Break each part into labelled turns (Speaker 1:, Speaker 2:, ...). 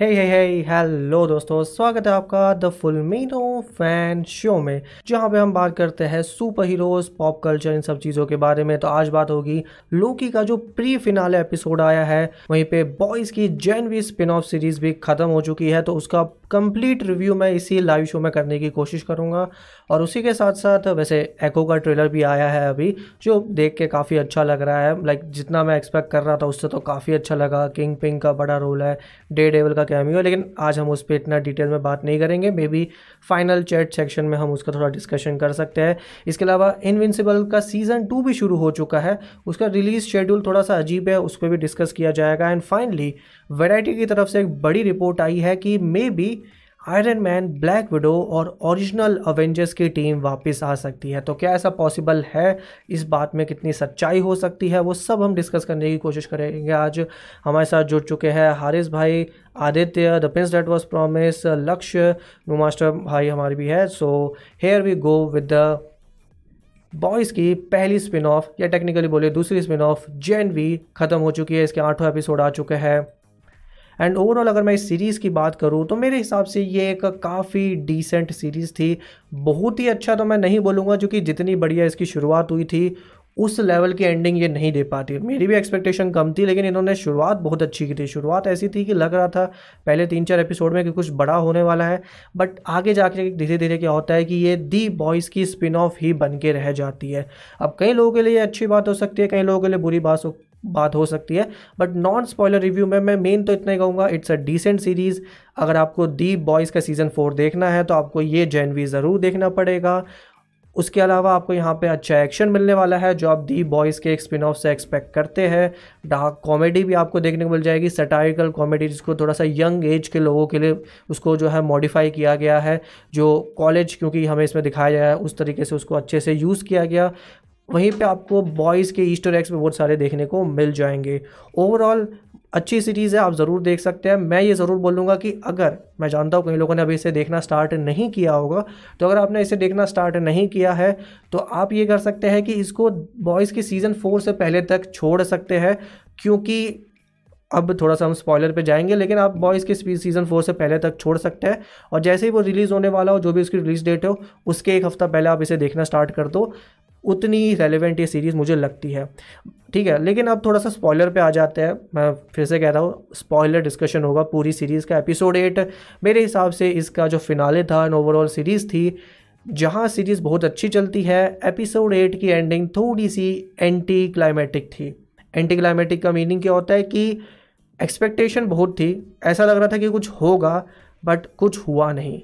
Speaker 1: हे हे हे hello दोस्तों, स्वागत है आपका द फुलमीनो फ़ैन शो में, जहाँ पे हम बात करते हैं सुपर हीरोज पॉप कल्चर इन सब चीज़ों के बारे में। तो आज बात होगी लोकी का जो प्री फिनाले एपिसोड आया है, वहीं पे बॉयज़ की जैनवी स्पिन ऑफ़ सीरीज़ भी ख़त्म हो चुकी है तो उसका कंप्लीट रिव्यू मैं इसी लाइव शो में करने की कोशिश करूँगा। और उसी के साथ साथ वैसे एको का ट्रेलर भी आया है अभी, जो देख के काफ़ी अच्छा लग रहा है। लाइक जितना मैं एक्सपेक्ट कर रहा था उससे तो काफ़ी अच्छा लगा। किंग पिंग का बड़ा रोल है डे डेवल का कैमियो लेकिन आज हम उस पर इतना डिटेल में बात नहीं करेंगे। Maybe final chat section में हम उसका थोड़ा डिस्कशन कर सकते हैं। इसके अलावा इनविंसिबल का सीज़न टू भी शुरू हो चुका है। उसका रिलीज़ शेड्यूल थोड़ा सा अजीब है, उस पर भी डिस्कस किया जाएगा। एंड फाइनली वेराइटी की तरफ़ से एक बड़ी रिपोर्ट आई है कि maybe Iron Man Black Widow और ओरिजिनल अवेंजर्स की टीम वापस आ सकती है। तो क्या ऐसा पॉसिबल है? इस बात में कितनी सच्चाई हो सकती है? वो सब हम डिस्कस करने की कोशिश करेंगे। आज हमारे साथ जुड़ चुके हैं हारिस भाई, Aditya the prince that was promise Lakshya no master भाई हमारी भी है। So here we go with the boys की पहली स्पिन ऑफ़ या टेक्निकली बोले दूसरी स्पिन ऑफ़ जेन वी ख़त्म हो चुकी है। इसके आठों एपिसोड आ चुके हैं। एंड ओवरऑल अगर मैं इस सीरीज़ की बात करूँ तो मेरे हिसाब से ये एक काफ़ी डिसेंट सीरीज़ थी। बहुत ही अच्छा तो मैं नहीं बोलूँगा क्योंकि जितनी बढ़िया इसकी शुरुआत हुई थी, उस लेवल की एंडिंग ये नहीं दे पाती। मेरी भी एक्सपेक्टेशन कम थी, लेकिन इन्होंने शुरुआत बहुत अच्छी की थी। शुरुआत ऐसी थी कि लग रहा था पहले तीन चार एपिसोड में कि कुछ बड़ा होने वाला है बट आगे जाके धीरे धीरे क्या होता है कि ये दी बॉयज़ की स्पिन ऑफ़ ही बन के रह जाती है। अब कई लोगों के लिए अच्छी बात हो सकती है, कई लोगों के लिए बुरी बात बात हो सकती है बट नॉन स्पॉयलर रिव्यू में मैं मेन तो इतना ही कहूँगा इट्स अ डिसेंट सीरीज़ अगर आपको दी बॉयज़ का सीज़न फोर देखना है तो आपको ये जैनवी ज़रूर देखना पड़ेगा। उसके अलावा आपको यहाँ पे अच्छा एक्शन मिलने वाला है, जो आप दी बॉयज़ के एक स्पिन ऑफ़ से एक्सपेक्ट करते हैं। डार्क कॉमेडी भी आपको देखने को मिल जाएगी सटारिकल कॉमेडी जिसको थोड़ा सा यंग एज के लोगों के लिए उसको जो है मॉडिफाई किया गया है, जो कॉलेज क्योंकि हमें इसमें दिखाया गया है, उस तरीके से उसको अच्छे से यूज़ किया गया। वहीं पे आपको बॉयज़ के ईस्टर एग्स में बहुत सारे देखने को मिल जाएँगे। ओवरऑल अच्छी सीरीज़ है, आप ज़रूर देख सकते हैं। मैं ये ज़रूर बोलूँगा कि अगर, मैं जानता हूँ कई लोगों ने अभी इसे देखना स्टार्ट नहीं किया होगा तो अगर आपने इसे देखना स्टार्ट नहीं किया है तो आप ये कर सकते हैं कि इसको बॉयज़ की सीज़न फोर से पहले तक छोड़ सकते हैं, क्योंकि अब थोड़ा सा हम स्पॉयलर पे जाएँगे, लेकिन आप बॉयज़ के सीज़न फोर से पहले तक छोड़ सकते हैं। और जैसे ही वो रिलीज़ होने वाला हो, जो भी उसकी रिलीज़ डेट हो, उसके एक हफ़्ता पहले आप इसे देखना स्टार्ट कर दो। उतनी रेलिवेंट ये सीरीज़ मुझे लगती है। ठीक है, लेकिन अब थोड़ा सा स्पॉयलर पे आ जाते हैं। मैं फिर से कह रहा हूँ स्पॉयलर डिस्कशन होगा पूरी सीरीज़ का एपिसोड एट मेरे हिसाब से इसका जो फिनाले था एंड ओवरऑल सीरीज़ थी, जहाँ सीरीज़ बहुत अच्छी चलती है एपिसोड एट की एंडिंग थोड़ी सी एंटी क्लाइमेटिक थी। एंटी क्लाइमेटिक का मीनिंग क्या होता है कि एक्सपेक्टेशन बहुत थी। ऐसा लग रहा था कि कुछ होगा बट कुछ हुआ नहीं।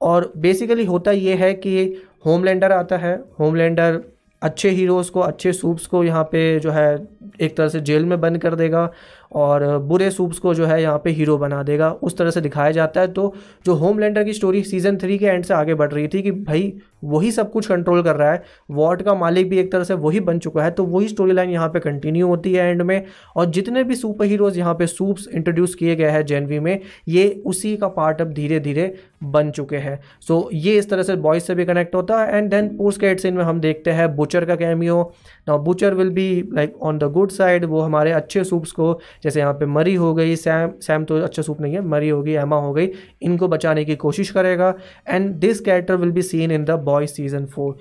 Speaker 1: और बेसिकली होता ये है कि होमलैंडर आता है। होमलैंडर अच्छे हीरोज़ को, अच्छे सूप्स को यहाँ पे जो है एक तरह से जेल में बंद कर देगा और बुरे सूप्स को जो है यहाँ पे हीरो बना देगा। उस तरह से दिखाया जाता है। तो जो होमलैंडर की स्टोरी सीज़न थ्री के एंड से आगे बढ़ रही थी कि भाई वही सब कुछ कंट्रोल कर रहा है। वॉट का मालिक भी एक तरह से वही बन चुका है तो वही स्टोरी लाइन यहाँ पे कंटिन्यू होती है एंड में। और जितने भी सुपर हीरोज़ यहाँ पे सूप्स इंट्रोड्यूस किए गए हैं जेनवी में ये उसी का पार्ट अब धीरे धीरे बन चुके हैं। सो so, ये इस तरह से बॉयज़ से भी कनेक्ट होता है एंड देन पोस्ट के सीन में हम देखते हैं बुचर का cameo now Butcher will be like on the good side वो हमारे अच्छे सूप्स को जैसे यहाँ पे मरी हो गई सैम सैम तो अच्छा सूप नहीं है मरी हो गई एमा हो गई इनको बचाने की कोशिश करेगा। And this character will be seen in the boy season four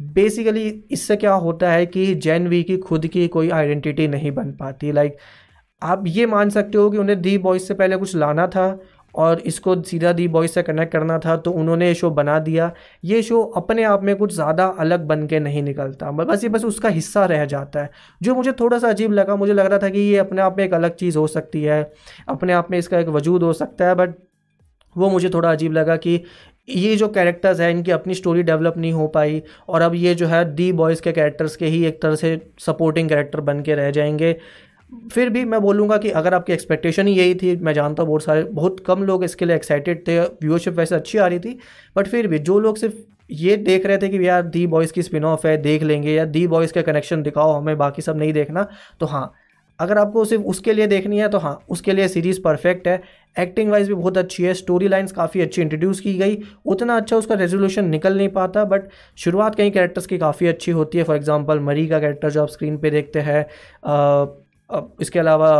Speaker 1: basically इससे क्या होता है कि जैन वी की खुद की कोई आइडेंटिटी नहीं बन पाती। लाइक like, आप ये मान सकते हो कि उन्हें दी बॉयज़ से पहले कुछ लाना था और इसको सीधा दी बॉयज़ से कनेक्ट करना था तो उन्होंने ये शो बना दिया। ये शो अपने आप में कुछ ज़्यादा अलग बन के नहीं निकलता। बस ये बस उसका हिस्सा रह जाता है। जो मुझे थोड़ा सा अजीब लगा मुझे लग रहा था कि ये अपने आप में एक अलग चीज़ हो सकती है। अपने आप में इसका एक वजूद हो सकता है बट वो मुझे थोड़ा अजीब लगा कि ये जो कैरेक्टर्स हैं, इनकी अपनी स्टोरी डेवलप नहीं हो पाई और अब ये जो है दी बॉयज़ के कैरेक्टर्स के ही एक तरह से सपोर्टिंग कैरेक्टर बन के रह जाएँगे। फिर भी मैं बोलूँगा कि अगर आपकी एक्सपेक्टेशन ही यही थी, मैं जानता हूँ बहुत सारे, बहुत कम लोग इसके लिए एक्साइटेड थे व्यूअरशिप वैसे अच्छी आ रही थी बट फिर भी जो लोग सिर्फ़ ये देख रहे थे कि यार दी बॉयज़ की स्पिन ऑफ़ है, देख लेंगे या दी बॉयज़ का कनेक्शन दिखाओ, हमें बाकी सब नहीं देखना तो हाँ अगर आपको सिर्फ़ उसके लिए देखनी है तो हाँ उसके लिए सीरीज़ परफेक्ट है। एक्टिंग वाइज भी बहुत अच्छी है, स्टोरी लाइन्स काफ़ी अच्छी इंट्रोड्यूस की गई। उतना अच्छा उसका रेजोल्यूशन निकल नहीं पाता बट शुरुआत कई कैरेक्टर्स की काफ़ी अच्छी होती है। फॉर एग्जांपल मरी का कैरेक्टर जो आप स्क्रीन पे देखते हैं इसके अलावा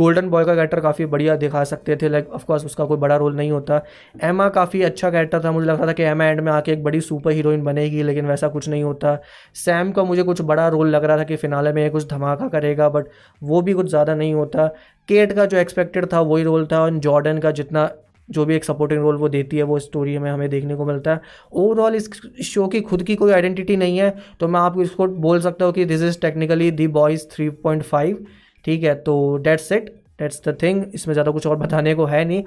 Speaker 1: गोल्डन बॉय का कैरेक्टर काफ़ी बढ़िया दिखा सकते थे लाइक ऑफकोर्स उसका कोई बड़ा रोल नहीं होता। एमा काफ़ी अच्छा कैरेक्टर था, मुझे लग रहा था कि एमा एंड में आके एक बड़ी सुपर हीरोइन बनेगी, लेकिन वैसा कुछ नहीं होता। सैम का मुझे कुछ बड़ा रोल लग रहा था कि फिनाले में कुछ धमाका करेगा बट वो भी कुछ ज़्यादा नहीं होता। केट का जो एक्सपेक्टेड था, वही रोल था, और जॉर्डन का जितना जो भी एक सपोर्टिंग रोल वो देती है, वो स्टोरी में हमें देखने को मिलता है। ओवरऑल इस शो की खुद की कोई आइडेंटिटी नहीं है तो मैं आपको इसको बोल सकता हूँ कि this is technically the boys three point five ठीक है तो that's it that's the thing इसमें ज़्यादा कुछ और बताने को है नहीं.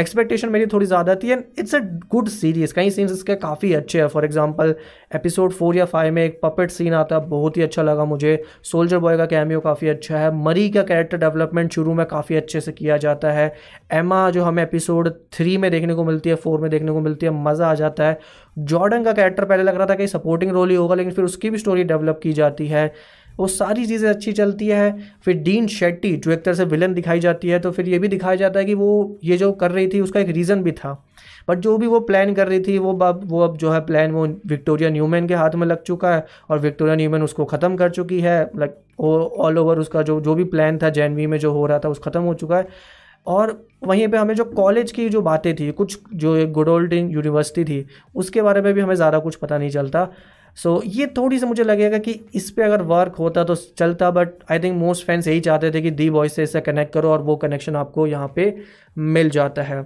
Speaker 1: एक्सपेक्टेशन मेरी थोड़ी ज़्यादा थी and it's a good series कई सीन्स इसके काफ़ी अच्छे हैं. फॉर एग्जांपल एपिसोड फोर या फाइव में एक पपेट सीन आता है बहुत ही अच्छा लगा मुझे. सोल्जर बॉय का कैमियो काफ़ी अच्छा है. मरी का कैरेक्टर डेवलपमेंट शुरू में काफ़ी अच्छे से किया जाता है. एमा जो हमें एपिसोड थ्री में देखने को मिलती है फोर में देखने को मिलती है, मज़ा आ जाता है. जॉर्डन का कैरेक्टर पहले लग रहा था कि सपोर्टिंग रोल ही होगा, लेकिन फिर उसकी भी स्टोरी डेवलप की जाती है. वो सारी चीज़ें अच्छी चलती है। फिर डीन शेट्टी, जो एक तरह से विलन दिखाई जाती है तो फिर ये भी दिखाया जाता है कि वो ये जो कर रही थी, उसका एक रीज़न भी था। बट जो भी वो प्लान कर रही थी, वो अब वो अब जो है प्लान वो विक्टोरिया न्यूमैन के हाथ में लग चुका है और विक्टोरिया न्यूमैन उसको ख़त्म कर चुकी है। लाइक ऑल ओवर उसका जो जो भी प्लान था जैनवी में जो हो रहा था, उस ख़त्म हो चुका है। और वहीं पे हमें जो कॉलेज की जो बातें थी, कुछ जो गुड ओल्ड यूनिवर्सिटी थी, उसके बारे में भी हमें ज़्यादा कुछ पता नहीं चलता। सो so, ये थोड़ी सी मुझे लगेगा कि इस पर अगर वर्क होता तो चलता but I think most fans यही चाहते थे कि दी वॉइस से इससे कनेक्ट करो और वो कनेक्शन आपको यहाँ पे मिल जाता है।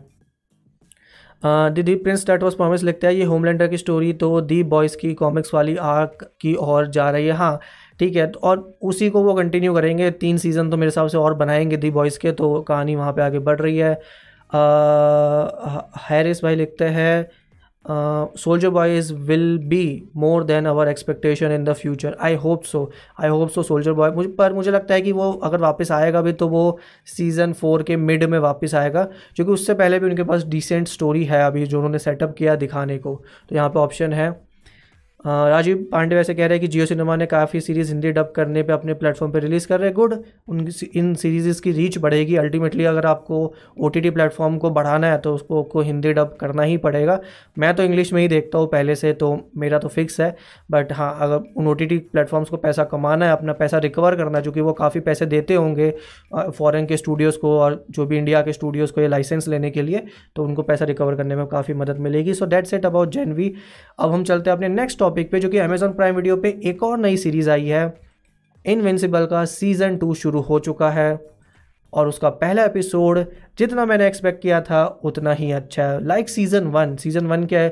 Speaker 1: The prince that was promise लिखता है ये होमलैंडर की स्टोरी तो दी बॉयज़ की कॉमिक्स वाली आर्क की ओर जा रही है। हाँ ठीक है और उसी को वो कंटिन्यू करेंगे। तीन सीज़न तो मेरे हिसाब से और बनाएँगे दी बॉयज़ के तो कहानी वहाँ पे आगे बढ़ रही है। हैरिस भाई लिखते हैं soldier boys will be more than our expectation in the future I hope so I hope so soldier boy पर मुझे लगता है कि वो अगर वापस आएगा भी तो वो सीज़न फोर के मिड में वापस आएगा, क्योंकि उससे पहले भी उनके पास डिसेंट स्टोरी है अभी, जो उन्होंने सेटअप किया दिखाने को। तो यहाँ पर ऑप्शन है। राजीव पांडे वैसे कह रहे हैं कि जियो सिनेमा ने काफ़ी सीरीज़ हिंदी डब करने पे अपने प्लेटफॉर्म पे रिलीज़ कर रहे हैं। गुड उन इन सीरीज़ की रीच बढ़ेगी। अल्टीमेटली अगर आपको ओ टी प्लेटफॉर्म को बढ़ाना है तो उसको, को हिंदी डब करना ही पड़ेगा। मैं तो इंग्लिश में ही देखता हूँ पहले से तो मेरा तो फिक्स है। बट हाँ अगर उन ओ टी टी प्लेटफॉर्म्स को पैसा कमाना है, अपना पैसा रिकवर करना है चूँकि वो काफ़ी पैसे देते होंगे फ़ॉरन के स्टूडियोज़ को और जो भी इंडिया के स्टूडियोज़ को ये लाइसेंस लेने के लिए तो उनको पैसा रिकवर करने में काफ़ी मदद मिलेगी। So that's it about Gen V अब हम चलते हैं अपने नेक्स्ट टॉपिक पे, जो कि अमेजोन प्राइम वीडियो पे एक और नई सीरीज़ आई है। इनविंसिबल का सीज़न टू शुरू हो चुका है और उसका पहला एपिसोड जितना मैंने एक्सपेक्ट किया था, उतना ही अच्छा है। Like season one season one के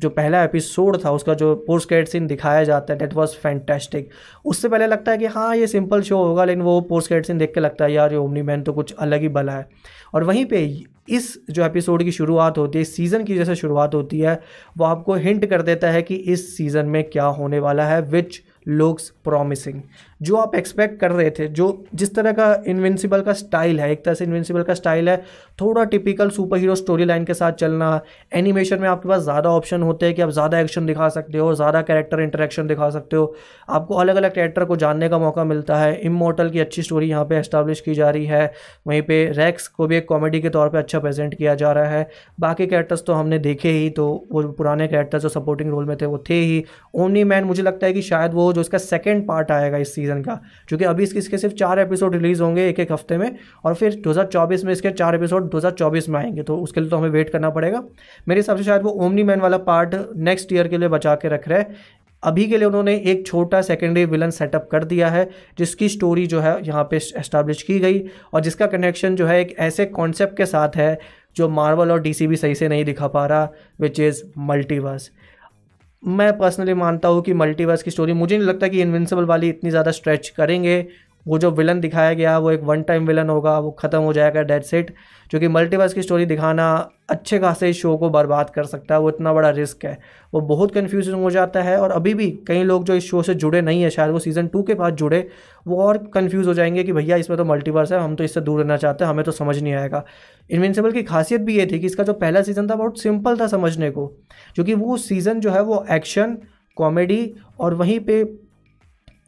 Speaker 1: जो पहला एपिसोड था, उसका जो पोस्ट क्रेडिट सीन दिखाया जाता है डेट वॉज़ फैंटेस्टिक उससे पहले लगता है कि हाँ ये सिंपल शो होगा, लेकिन वो पोस्ट क्रेडिट सीन देख के लगता है, यार, ये ओमनी मैन तो कुछ अलग ही बला है। और वहीं पे इस जो एपिसोड की शुरुआत होती है सीज़न की जैसे शुरुआत होती है, वो आपको हिंट कर देता है कि इस सीज़न में क्या होने वाला है विच लुक्स प्रॉमिसिंग जो आप एक्सपेक्ट कर रहे थे, जो जिस तरह का इन्विंसिबल का स्टाइल है, एक तरह से इन्विंसिबल का स्टाइल है, थोड़ा typical super hero story line के साथ चलना एनिमेशन में आपके पास ज़्यादा ऑप्शन होते हैं कि आप ज़्यादा एक्शन दिखा सकते हो, ज़्यादा कैरेक्टर इंटरेक्शन दिखा सकते हो। आपको अलग अलग कैरेक्टर को जानने का मौका मिलता है। इमोटल की अच्छी स्टोरी यहाँ पर एस्टाब्लिश की जा रही है। वहीं पर रैक्स को भी एक कॉमेडी के तौर पर अच्छा प्रेजेंट किया जा रहा है। बाकी कैरेक्टर्स तो हमने देखे ही तो वो पुराने कैरेक्टर्स जो सपोर्टिंग रोल में थे, वो थे ही। ओनली मैन मुझे लगता है कि शायद वो जो इसका सेकेंड पार्ट आएगा इस सीज़न का, क्योंकि अभी इसके इसके सिर्फ़ चार एपिसोड रिलीज़ होंगे एक एक हफ़्ते में, और फिर 2024 में इसके चार एपिसोड 2024 में आएँगे तो उसके लिए तो हमें वेट करना पड़ेगा। मेरे हिसाब से शायद वो ओमनी मैन वाला पार्ट नेक्स्ट ईयर के लिए बचा के रख रहे हैं। अभी के लिए उन्होंने एक छोटा सेकेंडरी विलन सेटअप कर दिया है, जिसकी स्टोरी जो है यहाँ पे एस्टाब्लिश की गई, और जिसका कनेक्शन जो है एक ऐसे कॉन्सेप्ट के साथ है, जो मार्वल और डीसी भी सही से नहीं दिखा पा रहा विच इज़ मल्टीवर्स मैं पर्सनली मानता हूँ कि मल्टीवर्स की स्टोरी मुझे नहीं लगता कि इन्विंसिबल वाली इतनी ज़्यादा स्ट्रेच करेंगे। वो जो विलन दिखाया गया, वो एक वन टाइम विलन होगा, वो ख़त्म हो जाएगा डेड सेट जो कि मल्टीवर्स की स्टोरी दिखाना अच्छे खासे इस शो को बर्बाद कर सकता है, वो इतना बड़ा रिस्क है। वो बहुत कन्फ्यूज़न हो जाता है और अभी भी कई लोग जो इस शो से जुड़े नहीं है, शायद वो सीज़न टू के बाद जुड़े, वो और कन्फ्यूज़ हो जाएँगे कि भैया इसमें तो मल्टीवर्स है, हम तो इससे दूर रहना चाहते हैं, हमें तो समझ नहीं आएगा। इन्विंसिबल की खासियत भी ये थी कि इसका जो पहला सीज़न था, बहुत सिंपल था समझने को, क्योंकि वो सीज़न जो है वो एक्शन कॉमेडी और वहीं पे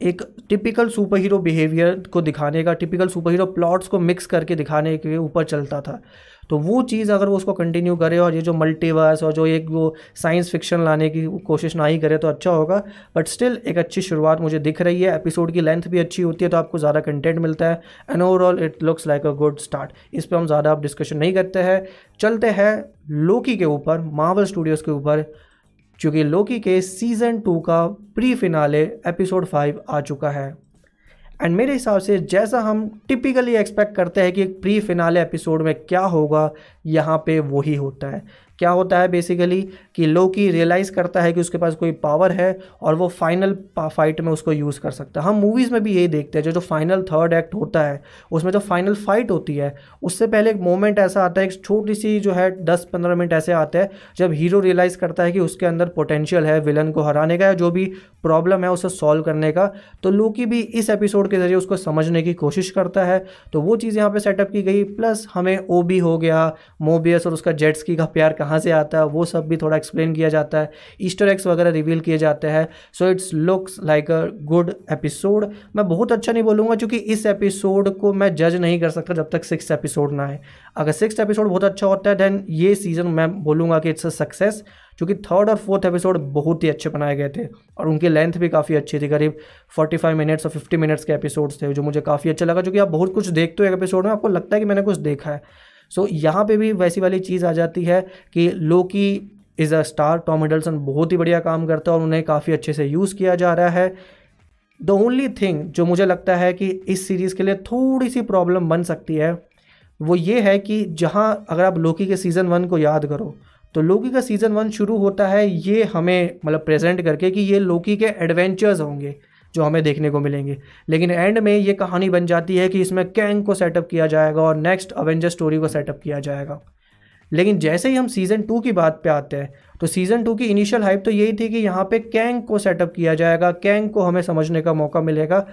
Speaker 1: एक टिपिकल सुपर हीरो बिहेवियर को दिखाने का टिपिकल सुपर हीरो प्लॉट्स को मिक्स करके दिखाने के ऊपर चलता था। तो वो चीज़ अगर वो उसको कंटिन्यू करे और ये जो मल्टीवर्स और जो एक वो साइंस फिक्शन लाने की कोशिश ना ही करे तो अच्छा होगा। बट स्टिल एक अच्छी शुरुआत मुझे दिख रही है। एपिसोड की लेंथ भी अच्छी होती है तो आपको ज़्यादा कंटेंट मिलता है and overall it looks like a good start इस पर हम ज़्यादा आप डिस्कशन नहीं करते हैं। चलते हैं लोकी के ऊपर मार्वल स्टूडियोज़ के ऊपर, क्योंकि लोकी के सीज़न टू का प्री फिनाले एपिसोड फाइव आ चुका है। एंड मेरे हिसाब से जैसा हम टिपिकली एक्सपेक्ट करते हैं कि एक प्री फिनाले एपिसोड में क्या होगा, यहाँ पे वही होता है। क्या होता है बेसिकली कि लोकी रियलाइज़ करता है कि उसके पास कोई पावर है और वो फाइनल फाइट में उसको यूज़ कर सकता है। हम मूवीज़ में भी यही देखते हैं, जो जो फाइनल थर्ड एक्ट होता है, उसमें जो फाइनल फाइट होती है, उससे पहले एक मोमेंट ऐसा आता है, एक छोटी सी जो है दस पंद्रह मिनट ऐसे आते हैं, जब हीरो रियलाइज़ करता है कि उसके अंदर पोटेंशियल है विलन को हराने का या जो भी प्रॉब्लम है उसे सॉल्व करने का। तो लोकी भी इस एपिसोड के ज़रिए उसको समझने की कोशिश करता है। तो वो चीज़ यहाँ पर सेटअप की गई प्लस हमें ओबी हो गया मोबियस और उसका जेट्स का प्यार कहाँ से आता है, वो सब भी थोड़ा एक्सप्लेन किया जाता है। ईस्टर एक्स वगैरह रिवील किए जाते हैं। So it's looks like a good episode मैं बहुत अच्छा नहीं बोलूँगा क्योंकि इस एपिसोड को मैं जज नहीं कर सकता जब तक सिक्स एपिसोड ना है अगर सिक्स एपिसोड बहुत अच्छा होता है देन ये सीज़न मैं बोलूँगा कि इट्स अ सक्सेस क्योंकि थर्ड और फोर्थ एपिसोड बहुत ही अच्छे बनाए गए थे और उनकी लेंथ भी काफ़ी अच्छी थी। करीब 45 मिनट्स और 50 मिनट्स के एपिसोड्स थे, जो मुझे काफ़ी अच्छा लगा। क्योंकि आप बहुत कुछ देखते हो एक एपिसोड में, आपको लगता है कि मैंने कुछ देखा है। सो यहाँ पे भी वैसी वाली चीज़ आ जाती है कि Loki is a star Tom Hiddleston बहुत ही बढ़िया काम करता है और उन्हें काफ़ी अच्छे से यूज़ किया जा रहा है। द ओनली थिंग जो मुझे लगता है कि इस सीरीज़ के लिए थोड़ी सी प्रॉब्लम बन सकती है, वो ये है कि जहाँ अगर आप लोकी के सीज़न वन को याद करो तो लोकी का सीज़न वन शुरू होता है, ये हमें मतलब प्रेजेंट करके कि ये लोकी के एडवेंचर्स होंगे। जो हमें देखने को मिलेंगे। लेकिन एंड में ये कहानी बन जाती है कि इसमें कैंग को सेटअप किया जाएगा और नेक्स्ट अवेंजर स्टोरी को सेटअप किया जाएगा। लेकिन जैसे ही हम सीज़न टू की बात पे आते हैं तो सीज़न टू की इनिशियल हाइप तो यही थी कि यहाँ पे कैंग को सेटअप किया जाएगा। कैंग को हमें समझने का मौका मिलेगा।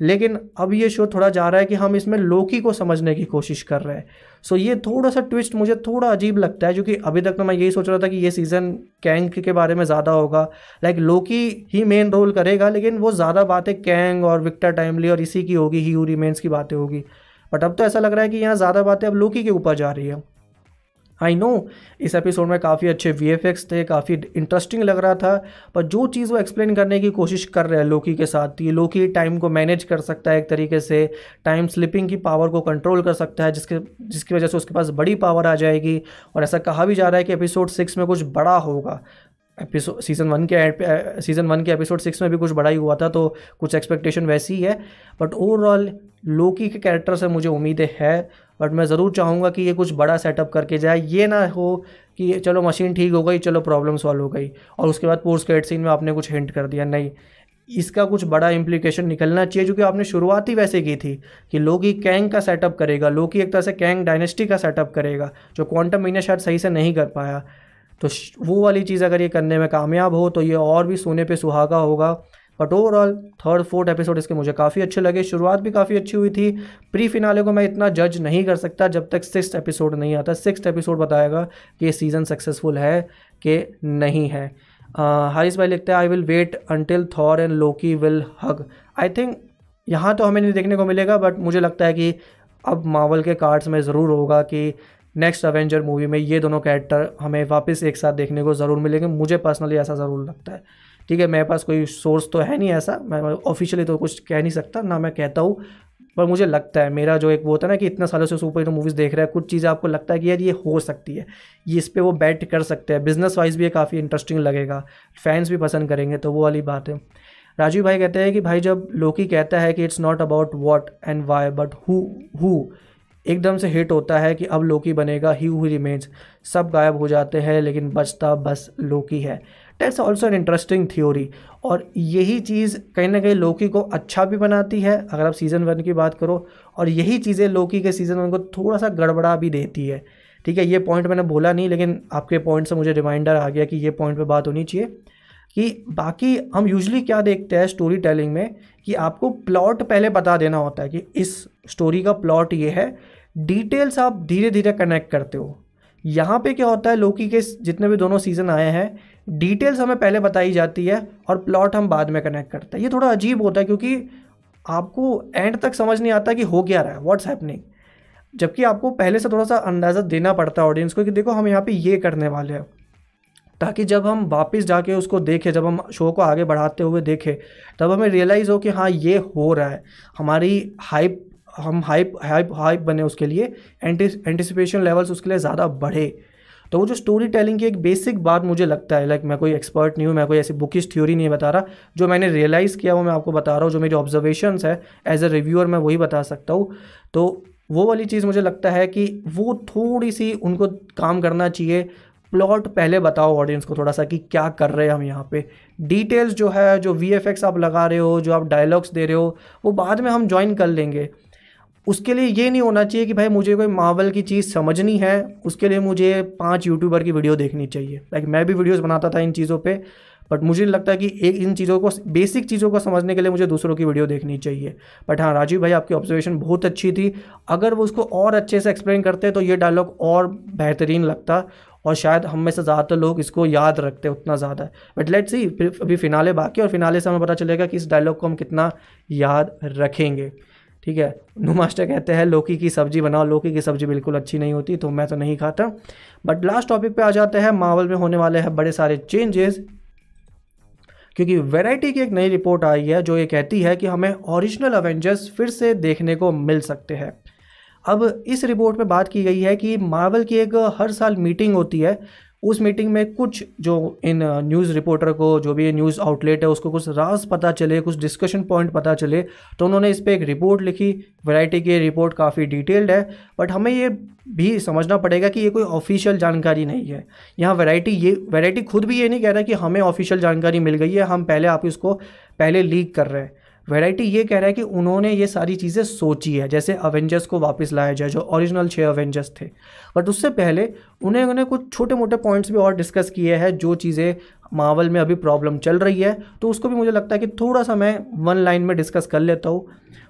Speaker 1: लेकिन अब ये शो थोड़ा जा रहा है कि हम इसमें लोकी को समझने की कोशिश कर रहे हैं। सो so, ये थोड़ा सा ट्विस्ट मुझे थोड़ा अजीब लगता है क्योंकि अभी तक तो मैं यही सोच रहा था कि ये सीज़न कैंग के बारे में ज़्यादा होगा। लाइक लोकी ही मेन रोल करेगा लेकिन वो ज़्यादा बातें कैंग और विक्टर टाइमली और इसी की होगी ही रिमेंस की बातें होगी। बट अब तो ऐसा लग रहा है कि यहाँ ज़्यादा बातें अब लोकी के ऊपर जा रही है। आई नो इस एपिसोड में काफ़ी अच्छे वी एफ़ एक्स थे, काफ़ी इंटरेस्टिंग लग रहा था, पर जो चीज़ वो एक्सप्लेन करने की कोशिश कर रहे हैं लोकी के साथ ये लोकी टाइम को मैनेज कर सकता है एक तरीके से टाइम स्लिपिंग की पावर को कंट्रोल कर सकता है, जिसके, जिसकी वजह से उसके पास बड़ी पावर आ जाएगी, और ऐसा कहा भी जा रहा है कि एपिसोड सिक्स में कुछ बड़ा होगा। एपिसोड सीज़न वन के सीज़न वन के एपिसोड सिक्स में भी कुछ बड़ा ही हुआ था तो कुछ एक्सपेक्टेशन वैसी ही है बट ओवरऑल लोकी के कैरेक्टर से मुझे उम्मीदें है बट मैं ज़रूर चाहूँगा कि ये कुछ बड़ा सेटअप करके जाए। ये ना हो कि चलो मशीन ठीक हो गई, चलो प्रॉब्लम सॉल्व हो गई और उसके बाद पोस्ट क्रेडिट सीन में आपने कुछ हिंट कर दिया। नहीं, इसका कुछ बड़ा इम्प्लीकेशन निकलना चाहिए, जो कि आपने शुरुआत ही वैसे की थी कि ही कैंग का सेटअप करेगा ही एक तरह से कैंग डायनेस्टी का सेटअप करेगा, जो क्वांटम महीने शायद सही से नहीं कर पाया। तो वो वाली चीज़ अगर ये करने में कामयाब हो तो ये और भी सोने पे सुहागा होगा। But overall third fourth episode इसके मुझे काफ़ी अच्छे लगे। शुरुआत भी काफ़ी अच्छी हुई थी। प्री फिनाले को मैं इतना जज नहीं कर सकता जब तक सिक्स एपिसोड नहीं आता। सिक्स एपिसोड बताएगा कि ये सीज़न सक्सेसफुल है कि नहीं है। हारिस भाई लिखते हैं I will wait until Thor and Loki will hug I think यहाँ तो हमें नहीं देखने को मिलेगा बट मुझे लगता है कि अब मावल के कार्ड्स में ज़रूर होगा कि नेक्स्ट अवेंजर मूवी में ये दोनों कैरेक्टर हमें वापस एक साथ देखने को ज़रूर मिलेंगे। मुझे पर्सनली ऐसा ज़रूर लगता है। ठीक है, मेरे पास कोई सोर्स तो है नहीं ऐसा। मैं ऑफिशियली तो कुछ कह नहीं सकता, ना मैं कहता हूँ, पर मुझे लगता है, मेरा जो एक वो होता है ना कि इतना सालों से सुपर हीरो मूवीज़ देख रहा है, कुछ चीज़ें आपको लगता है कि यार ये हो सकती है, ये इस पर वो बैट कर सकते हैं। बिज़नेस वाइज भी ये काफ़ी इंटरेस्टिंग लगेगा फैंस भी पसंद करेंगे तो वो वाली बात है। राजीव भाई कहते हैं कि भाई जब लोकी कहता है कि it's not about what and why but who who एकदम से हिट होता है कि अब लोकी बनेगा ही हु रिमेन्स सब गायब हो जाते हैं, लेकिन बचता बस लोकी है। That's also an interesting theory और यही चीज़ कहीं ना कहीं लोकी को अच्छा भी बनाती है, अगर आप सीज़न वन की बात करो, और यही चीज़ें लोकी के सीज़न वन को थोड़ा सा गड़बड़ा भी देती है। ठीक है, ये पॉइंट मैंने बोला नहीं, लेकिन आपके पॉइंट से मुझे रिमाइंडर आ गया कि ये पॉइंट पे बात होनी चाहिए कि बाकी हम यूजली क्या देखते हैं स्टोरी टेलिंग में कि आपको प्लॉट पहले बता देना होता है कि इस स्टोरी का प्लॉट ये है डिटेल्स आप धीरे धीरे कनेक्ट करते हो। यहाँ पे क्या होता है लोकी के जितने भी दोनों सीज़न आए हैं डिटेल्स हमें पहले बताई जाती है और प्लॉट हम बाद में कनेक्ट करते हैं। ये थोड़ा अजीब होता है क्योंकि आपको एंड तक समझ नहीं आता कि हो क्या रहा है व्हाट्स हैपनिंग जबकि आपको पहले से थोड़ा सा अंदाज़ा देना पड़ता है ऑडियंस को कि देखो हम यहाँ पे ये करने वाले हैं। ताकि जब हम वापस जाके उसको देखें, जब हम शो को आगे बढ़ाते हुए देखें, तब हमें रियलाइज़ हो कि हाँ ये हो रहा है। हमारी हाइप हम हाइप हाइप हाइप बने उसके लिए एंटिसिपेशन लेवल्स उसके लिए ज़्यादा बढ़े। तो वो जो स्टोरी टेलिंग की एक बेसिक बात मुझे लगता है लाइक मैं कोई एक्सपर्ट नहीं हूँ, मैं कोई ऐसी बुकिश थ्योरी नहीं बता रहा, जो मैंने रियलाइज़ किया वो मैं आपको बता रहा हूँ, जो मेरी ऑब्जर्वेशंस है एज अ रिव्यूअर मैं वही बता सकता हूँ। तो वो वाली चीज़ मुझे लगता है कि वो थोड़ी सी उनको काम करना चाहिए। प्लॉट पहले बताओ ऑडियंस को थोड़ा सा कि क्या कर रहे हैं हम यहाँ पे। डिटेल्स जो है, जो वीएफएक्स आप लगा रहे हो, जो आप डायलॉग्स दे रहे हो, वो बाद में हम ज्वाइन कर लेंगे। उसके लिए ये नहीं होना चाहिए कि भाई मुझे कोई मावल की चीज़ समझनी है, उसके लिए मुझे पाँच यूट्यूबर की वीडियो देखनी चाहिए। लाइक मैं भी वीडियोस बनाता था इन चीज़ों पे बट मुझे लगता है कि एक इन चीज़ों को बेसिक चीज़ों को समझने के लिए मुझे दूसरों की वीडियो देखनी चाहिए। बट हाँ राजीव भाई, आपकी ऑब्जर्वेशन बहुत अच्छी थी। अगर वो उसको और अच्छे से एक्सप्लेन करते तो ये डायलॉग और बेहतरीन लगता और शायद हम में से ज़्यादातर लोग इसको याद रखते उतना ज़्यादा। बट लेट्स सी अभी फिनाले बाकी और फिनाले से हमें पता चलेगा कि इस डायलॉग को हम कितना याद रखेंगे। ठीक है? नू मास्टर कहते हैं, लौकी की सब्ज़ी बनाओ। लौकी की सब्ज़ी बिल्कुल अच्छी नहीं होती तो मैं तो नहीं खाता। बट लास्ट टॉपिक पे आ जाते हैं। मावल में होने वाले हैं बड़े सारे चेंजेस क्योंकि वैरायटी की एक नई रिपोर्ट आई है, जो ये कहती है कि हमें ओरिजिनल अवेंजर्स फिर से देखने को मिल सकते हैं। अब इस रिपोर्ट में बात की गई है कि मार्वल की एक हर साल मीटिंग होती है उस मीटिंग में कुछ जो इन न्यूज़ रिपोर्टर को, जो भी न्यूज़ आउटलेट है, उसको कुछ राज पता चले, कुछ डिस्कशन पॉइंट पता चले तो उन्होंने इस पर एक रिपोर्ट लिखी। वैरायटी की रिपोर्ट काफ़ी डिटेल्ड है बट हमें ये भी समझना पड़ेगा कि ये कोई ऑफिशियल जानकारी नहीं है। यहाँ वैरायटी ये वैरायटी खुद भी ये नहीं कह रहा कि हमें ऑफिशियल जानकारी मिल गई है, हम पहले आप इसको पहले लीक कर रहे हैं। वैरायटी ये कह रहा है कि उन्होंने ये सारी चीज़ें सोची है, जैसे अवेंजर्स को वापस लाया जाए, जो ओरिजिनल छः अवेंजर्स थे। बट उससे पहले उन्हें उन्हें कुछ छोटे मोटे पॉइंट्स भी और डिस्कस किए हैं, जो चीज़ें मावल में अभी प्रॉब्लम चल रही है। तो उसको भी मुझे लगता है कि थोड़ा सा मैं वन लाइन में डिस्कस कर लेता हूँ।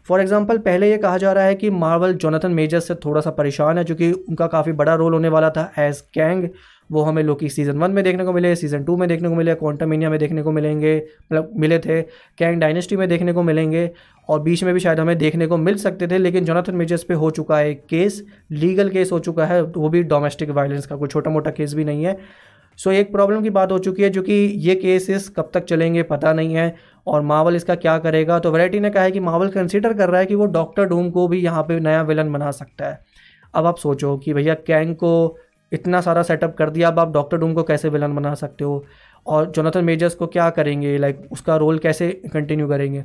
Speaker 1: फॉर एग्ज़ाम्पल पहले ये कहा जा रहा है कि मार्वल जोनाथन मेजर से थोड़ा सा परेशान है क्योंकि उनका काफ़ी बड़ा रोल होने वाला था एज कैंग वो हमें लोकी सीज़न वन में देखने को मिले सीज़न टू में देखने को मिले क्वांटम इंडिया में देखने को मिलेंगे मतलब मिले थे कैंग डायनेस्टी में देखने को मिलेंगे, और बीच में भी शायद हमें देखने को मिल सकते थे, लेकिन जोनाथन मेजर्स पे हो चुका है केस लीगल केस हो चुका है, वो भी डोमेस्टिक वायलेंस का, कोई छोटा मोटा केस भी नहीं है। सो एक प्रॉब्लम की बात हो चुकी है, जो कि ये केसेस कब तक चलेंगे पता नहीं है, और मावल इसका क्या करेगा? तो वैरायटी ने कहा है कि मावल कंसिडर कर रहा है कि वो डॉक्टर डूम को भी यहाँ पे नया विलन बना सकता है। अब आप सोचो कि भैया कैंग को इतना सारा सेटअप कर दिया, अब आप डॉक्टर डूम को कैसे विलन बना सकते हो? और जोनाथन मेजर्स को क्या करेंगे? लाइक उसका रोल कैसे कंटिन्यू करेंगे?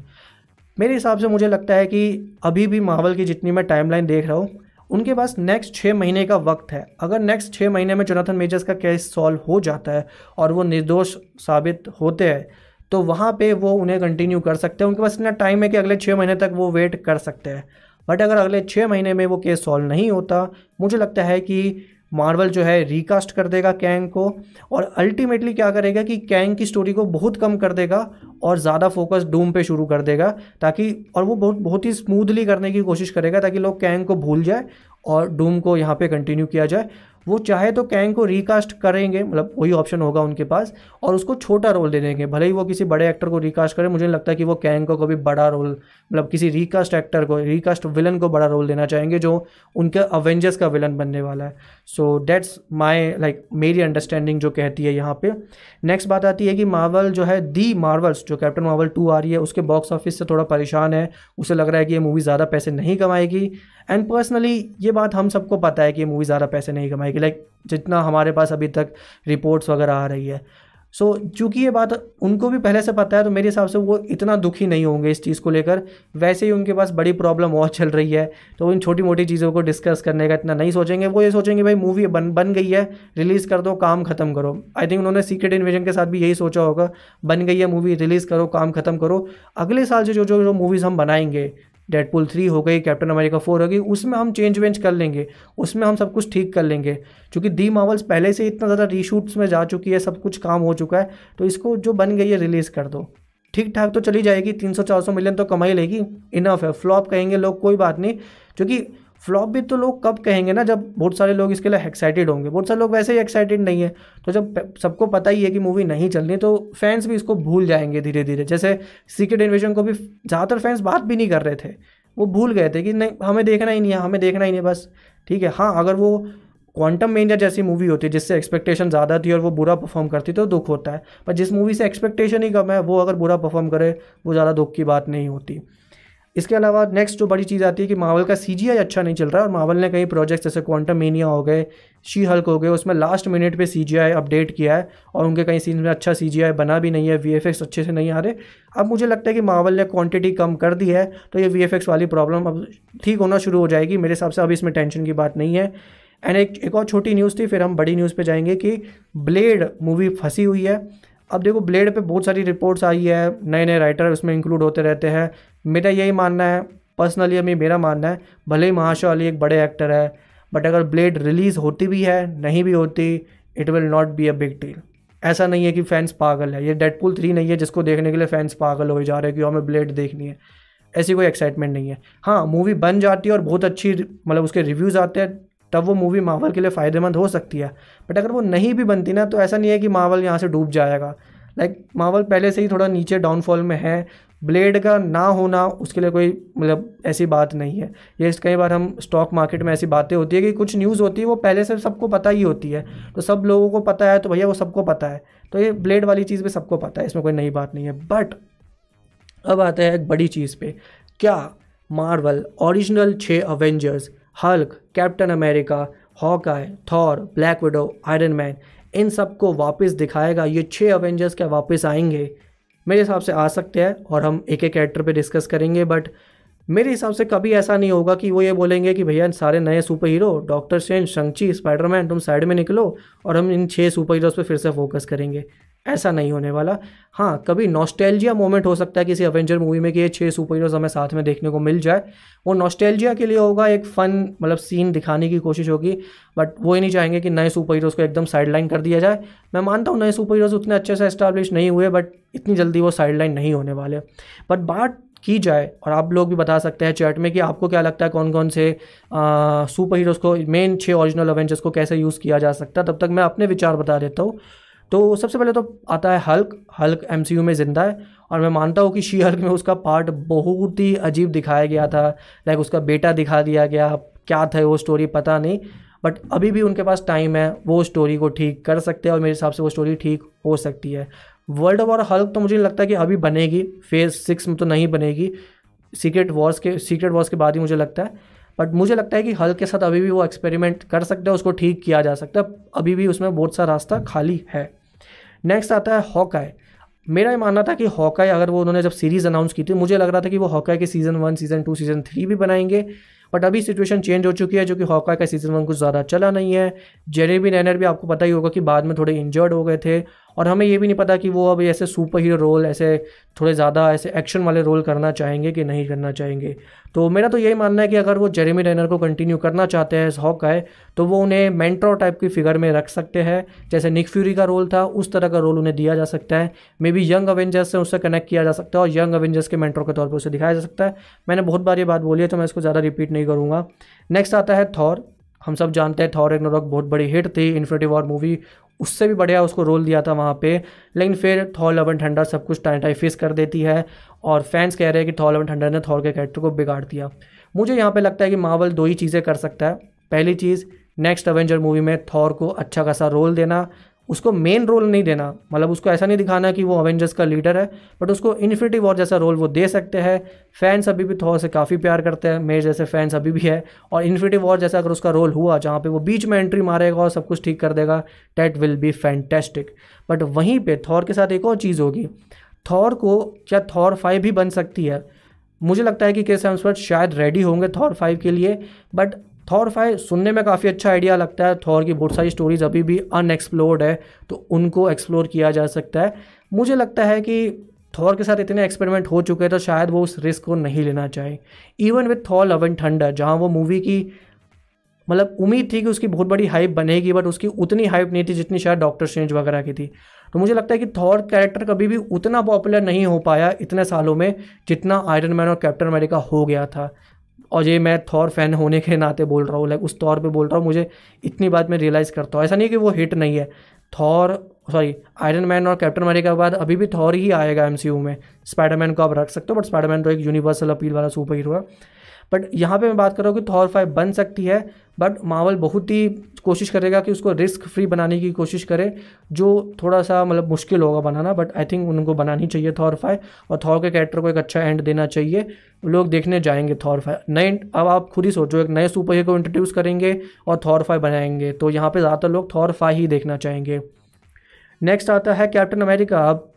Speaker 1: मेरे हिसाब से मुझे लगता है कि अभी भी माहौल की जितनी मैं टाइमलाइन देख रहा हूँ, उनके पास नेक्स्ट छः महीने का वक्त है। अगर नेक्स्ट छः महीने में जोनाथन मेजर्स का केस सॉल्व हो जाता है और वो निर्दोष साबित होते हैं तो वहाँ पे वो उन्हें कंटिन्यू कर सकते हैं। उनके पास इतना टाइम है कि अगले छः महीने तक वो वेट कर सकते हैं। बट अगर अगले छः महीने में वो केस सॉल्व नहीं होता, मुझे लगता है कि मार्वल जो है रिकास्ट कर देगा कैंग को और अल्टीमेटली क्या करेगा कि कैंग की स्टोरी को बहुत कम कर देगा और ज़्यादा फोकस डूम पे शुरू कर देगा ताकि और वो बहुत बहुत ही स्मूथली करने की कोशिश करेगा ताकि लोग कैंग को भूल जाए और डूम को यहाँ पे कंटिन्यू किया जाए। वो चाहे तो कैंग को रिकास्ट करेंगे मतलब वही ऑप्शन होगा उनके पास, और उसको छोटा रोल दे देंगे। भले ही वो किसी बड़े एक्टर को रिकास्ट करें, मुझे नहीं लगता कि वो कैंग को कभी बड़ा रोल मतलब किसी रिकास्ट एक्टर को रिकास्ट विलन को बड़ा रोल देना चाहेंगे जो उनके अवेंजर्स का विलन बनने वाला है। सो डेट्स माई लाइक मेरी अंडरस्टैंडिंग जो कहती है यहाँ पे। नेक्स्ट बात आती है कि मार्वल जो है दी मार्वल्स जो कैप्टन मार्वल टू आ रही है, उसके बॉक्स ऑफ़िस से थोड़ा परेशान है। उसे लग रहा है कि ये मूवी ज़्यादा पैसे नहीं कमाएगी। एंड पर्सनली ये बात हम सबको पता है कि मूवी ज़्यादा पैसे नहीं कमाएगी। लाइक जितना हमारे पास अभी तक रिपोर्ट्स वगैरह आ रही है। सो so, चूँकि ये बात उनको भी पहले से पता है तो मेरे हिसाब से वो इतना दुखी नहीं होंगे इस चीज़ को लेकर। वैसे ही उनके पास बड़ी प्रॉब्लम और चल रही है तो इन छोटी मोटी चीज़ों को डिस्कस करने का इतना नहीं सोचेंगे। वो ये सोचेंगे भाई मूवी बन बन गई है रिलीज़ कर दो काम ख़त्म करो। आई थिंक उन्होंने सीक्रेट इन्वेजन के साथ भी यही सोचा होगा बन गई है मूवी रिलीज़ करो काम ख़त्म करो। अगले साल से जो जो जो मूवीज़ हम बनाएँगे डेडपुल थ्री हो गई कैप्टन अमेरिका फोर हो गई, उसमें हम चेंज वेंज कर लेंगे, उसमें हम सब कुछ ठीक कर लेंगे। क्योंकि दी मावल्स पहले से इतना ज़्यादा रीशूट्स में जा चुकी है, सब कुछ काम हो चुका है तो इसको जो बन गई है रिलीज़ कर दो। ठीक ठाक तो चली जाएगी, तीन सौ मिलियन तो कमाई लेगी इनफ है। फ्लॉप कहेंगे लोग, कोई बात नहीं। क्योंकि फ्लॉप भी तो लोग कब कहेंगे ना, जब बहुत सारे लोग इसके लिए एक्साइटेड होंगे। बहुत सारे लोग वैसे ही एक्साइटेड नहीं है। तो जब सबको पता ही है कि मूवी नहीं चलनी तो फैंस भी इसको भूल जाएँगे धीरे धीरे जैसे सीक्रेट इन्वेजन को भी ज़्यादातर फैंस बात भी नहीं कर रहे थे। वो भूल गए थे कि नहीं, हमें देखना ही नहीं है, हमें देखना ही नहीं बस। ठीक है हाँ अगर वो क्वांटम मेंजर जैसी मूवी होती है जिससे एक्सपेक्टेशन ज़्यादा थी और वो बुरा परफॉर्म करती तो दुख होता है। पर जिस मूवी से एक्सपेक्टेशन ही कम है, वो अगर बुरा परफॉर्म करे, वो ज़्यादा दुख की बात नहीं होती। इसके अलावा नेक्स्ट जो बड़ी चीज़ आती है कि मावल का सीजीआई अच्छा नहीं चल रहा है और मावल ने कई प्रोजेक्ट्स जैसे क्वांटम मेनिया हो गए शी हल्क हो गए, उसमें लास्ट मिनट पे सीजीआई अपडेट किया है और उनके कई सीन में अच्छा सीजीआई बना भी नहीं है वीएफएक्स अच्छे से नहीं आ रहे। अब मुझे लगता है कि मावल ने क्वांटिटी कम कर दी है तो ये वीएफएक्स वाली प्रॉब्लम अब ठीक होना शुरू हो जाएगी। मेरे हिसाब से अब इसमें टेंशन की बात नहीं है। एंड एक एक और छोटी न्यूज़ थी, फिर हम बड़ी न्यूज़ पे जाएँगे कि ब्लेड मूवी फंसी हुई है। अब देखो ब्लेड पे बहुत सारी रिपोर्ट्स आई है नए नए राइटर उसमें इंक्लूड होते रहते हैं। मेरा यही मानना है पर्सनली अभी मेरा मानना है, भले ही महाशा अली एक बड़े एक्टर है बट अगर ब्लेड रिलीज़ होती भी है, नहीं भी होती it will not be a big deal ऐसा नहीं है कि फैंस पागल है। ये डेडपुल थ्री नहीं है जिसको देखने के लिए फैंस पागल हो जा रहे हैं कि हमें ब्लेड देखनी है। ऐसी कोई एक्साइटमेंट नहीं है। हाँ मूवी बन जाती है और बहुत अच्छी मतलब उसके रिव्यूज़ आते हैं तब वो मूवी मावल के लिए फ़ायदेमंद हो सकती है। बट अगर वो नहीं भी बनती ना तो ऐसा नहीं है कि मावल यहाँ से डूब जाएगा। लाइक like, मावल पहले से ही थोड़ा नीचे डाउनफॉल में है। ब्लेड का ना होना उसके लिए कोई मतलब ऐसी बात नहीं है। ये कई बार हम स्टॉक मार्केट में ऐसी बातें होती है कि कुछ न्यूज़ होती है वो पहले से सबको पता ही होती है। तो सब लोगों को पता है तो भैया वो सबको पता है। तो ये ब्लेड वाली चीज़ भी सबको पता है इसमें कोई नई बात नहीं है। बट अब आते हैं एक बड़ी चीज़ पे। क्या मार्वल ओरिजिनल छः Avengers Hulk, Captain America Hawkeye Thor, Black Widow, Iron Man, इन सबको वापस दिखाएगा। ये छः अवेंजर्स क्या वापस आएँगे? मेरे हिसाब से आ सकते हैं और हम एक एक कैरेक्टर पे डिस्कस करेंगे बट मेरे हिसाब से कभी ऐसा नहीं होगा कि वो ये बोलेंगे कि भैया सारे नए super hero Doctor Strange Shang Chi Spiderman तुम साइड में निकलो और हम इन छः सुपर हीरोज़ पर फिर से फोकस करेंगे। ऐसा नहीं होने वाला। हाँ कभी नॉस्टैल्जिया मोमेंट हो सकता है किसी अवेंजर मूवी में कि ये छः सुपर हीरोज़ हमें साथ में देखने को मिल जाए। वो नॉस्टैल्जिया के लिए होगा, एक फ़न मतलब सीन दिखाने की कोशिश होगी बट वो ही नहीं चाहेंगे कि नए सुपर हीरोज़ को एकदम साइड लाइन कर दिया जाए। मैं मानता हूँ नए सुपर हीरोज़ उतने अच्छे से इस्टाब्लिश नहीं हुए बट इतनी जल्दी वो साइड लाइन नहीं होने वाले। बट बात की जाए, और आप लोग भी बता सकते हैं चैट में कि आपको क्या लगता है कौन कौन से सुपर हीरोज़ को मेन छः ओरिजिनल अवेंजर्स को कैसे यूज़ किया जा सकता है। तब तक मैं अपने विचार बता देता हूँ। तो सबसे पहले तो आता है हल्क हल्क एमसीयू में ज़िंदा है और मैं मानता हूँ कि शी हल्क में उसका पार्ट बहुत ही अजीब दिखाया गया था लाइक उसका बेटा दिखा दिया गया, क्या था वो स्टोरी पता नहीं बट अभी भी उनके पास टाइम है, वो स्टोरी को ठीक कर सकते हैं और मेरे हिसाब से वो स्टोरी ठीक हो सकती है। वर्ल्ड वॉर हल्क तो मुझे नहीं लगता कि अभी बनेगी फ़ेज़ सिक्स में तो नहीं बनेगी सीक्रेट वॉर्स के सीक्रेट वॉर्स के बाद ही मुझे लगता है बट मुझे लगता है कि हल्क के साथ अभी भी वो एक्सपेरिमेंट कर सकते हैं, उसको ठीक किया जा सकता है, अभी भी उसमें बहुत सा रास्ता खाली है। नेक्स्ट आता है हॉकाय मेरा ये मानना था कि हॉकाय अगर वो उन्होंने जब सीरीज़ अनाउंस की थी, मुझे लग रहा था कि वो हॉकाय के season one season two season three भी बनाएँगे। बट अभी सिचुएशन चेंज हो चुकी है, जो कि हॉकाय का सीज़न वन कुछ ज़्यादा चला नहीं है। जेरेबी रैनर भी आपको पता ही होगा कि बाद में थोड़े इंजर्ड हो गए थे। और हमें ये भी नहीं पता कि वो अब ऐसे सुपर हीरो रोल ऐसे थोड़े ज़्यादा ऐसे एक्शन वाले रोल करना चाहेंगे कि नहीं करना चाहेंगे। तो मेरा तो यही मानना है कि अगर वो जेरेमी रेनर को कंटिन्यू करना चाहते हैं हॉक आए तो वो उन्हें मेंट्रो टाइप की फिगर में रख सकते हैं। जैसे निक फ्यूरी का रोल था, उस तरह का रोल उन्हें दिया जा सकता है। मे बी यंग अवेंजर्स से उससे कनेक्ट किया जा सकता है और यंग अवेंजर्स के मेंट्रो के तौर पर उसे दिखाया जा सकता है। मैंने बहुत बार ये बात बोली है तो मैं इसको ज़्यादा रिपीट नहीं करूँगा। नेक्स्ट आता है थॉर हम सब जानते हैं थॉर एक बहुत बड़ी हिट थी इन्फिनिटी वॉर मूवी उससे भी बढ़िया उसको रोल दिया था वहाँ पे। लेकिन फिर थॉर लवन ठंडा सब कुछ टाइम फेस कर देती है और फैंस कह रहे हैं कि थॉर लवन ठंडा ने थॉर के कैरेक्टर को बिगाड़ दिया। मुझे यहाँ पे लगता है कि मावल दो ही चीज़ें कर सकता है। पहली चीज़, नेक्स्ट अवेंजर मूवी में थॉर को अच्छा खासा रोल देना। उसको मेन रोल नहीं देना। मतलब उसको ऐसा नहीं दिखाना कि वो अवेंजर्स का लीडर है बट उसको इन्फिनिटी वॉर जैसा रोल वो दे सकते हैं। फैंस अभी भी थॉर से काफ़ी प्यार करते हैं, मेरे जैसे फैंस अभी भी है। और इन्फिनिटी वॉर जैसा अगर उसका रोल हुआ, जहाँ पे वो बीच में एंट्री मारेगा और सब कुछ ठीक कर देगा that will be fantastic but वहीं पर थॉर के साथ एक और चीज़ होगी। थॉर को क्या थॉर फाइव भी बन सकती है? मुझे लगता है कि केस हेम्सवर्थ शायद रेडी होंगे थॉर फाइव के लिए बट थॉर फाइव सुनने में काफ़ी अच्छा आइडिया लगता है। थॉर की बहुत सारी स्टोरीज अभी भी अनएक्सप्लोर्ड है तो उनको एक्सप्लोर किया जा सकता है। मुझे लगता है कि थॉर के साथ इतने एक्सपेरिमेंट हो चुके हैं तो शायद वो उस रिस्क को नहीं लेना चाहे। Even with Thor Love and Thunder जहाँ वो मूवी की मतलब उम्मीद थी कि उसकी बहुत बड़ी हाइप बनेगी बट उसकी उतनी हाइप नहीं थी जितनी शायद डॉक्टर स्ट्रेंज वगैरह की थी। तो मुझे लगता है कि थॉर कैरेक्टर कभी भी उतना पॉपुलर नहीं हो पाया इतने सालों में, जितना आयरन मैन और कैप्टन अमेरिका हो गया था। और ये मैं थॉर फ़ैन होने के नाते बोल रहा हूँ लाइक उस तौर पे बोल रहा हूँ, मुझे इतनी बात मैं रियलाइज़ करता हूँ। ऐसा नहीं कि वो हिट नहीं है। थॉर सॉरी आयरन मैन और कैप्टन अमेरिका के बाद अभी भी थॉर ही आएगा एमसीयू में। स्पाइडरमैन को आप रख सकते हो बट स्पाइडरमैन तो एक यूनिवर्सल अपील वाला सुपर हीरो है। बट यहाँ पे मैं बात कर रहा हूँ कि थॉर फाइव बन सकती है बट मावल बहुत ही कोशिश करेगा कि उसको रिस्क फ्री बनाने की कोशिश करे, जो थोड़ा सा मतलब मुश्किल होगा बनाना बट आई थिंक उनको बनानी चाहिए थॉर फाइव और थॉर के कैरेक्टर को एक अच्छा एंड देना चाहिए। लोग देखने जाएँगे थॉर फाइव नए, अब आप खुद ही सोचो, एक नए सुपर हीरो को इंट्रोड्यूस करेंगे और थॉर फाइव बनाएँगे तो यहाँ पर ज़्यादातर लोग थॉर फाइव ही देखना चाहेंगे। नेक्स्ट आता है कैप्टन अमेरिका अब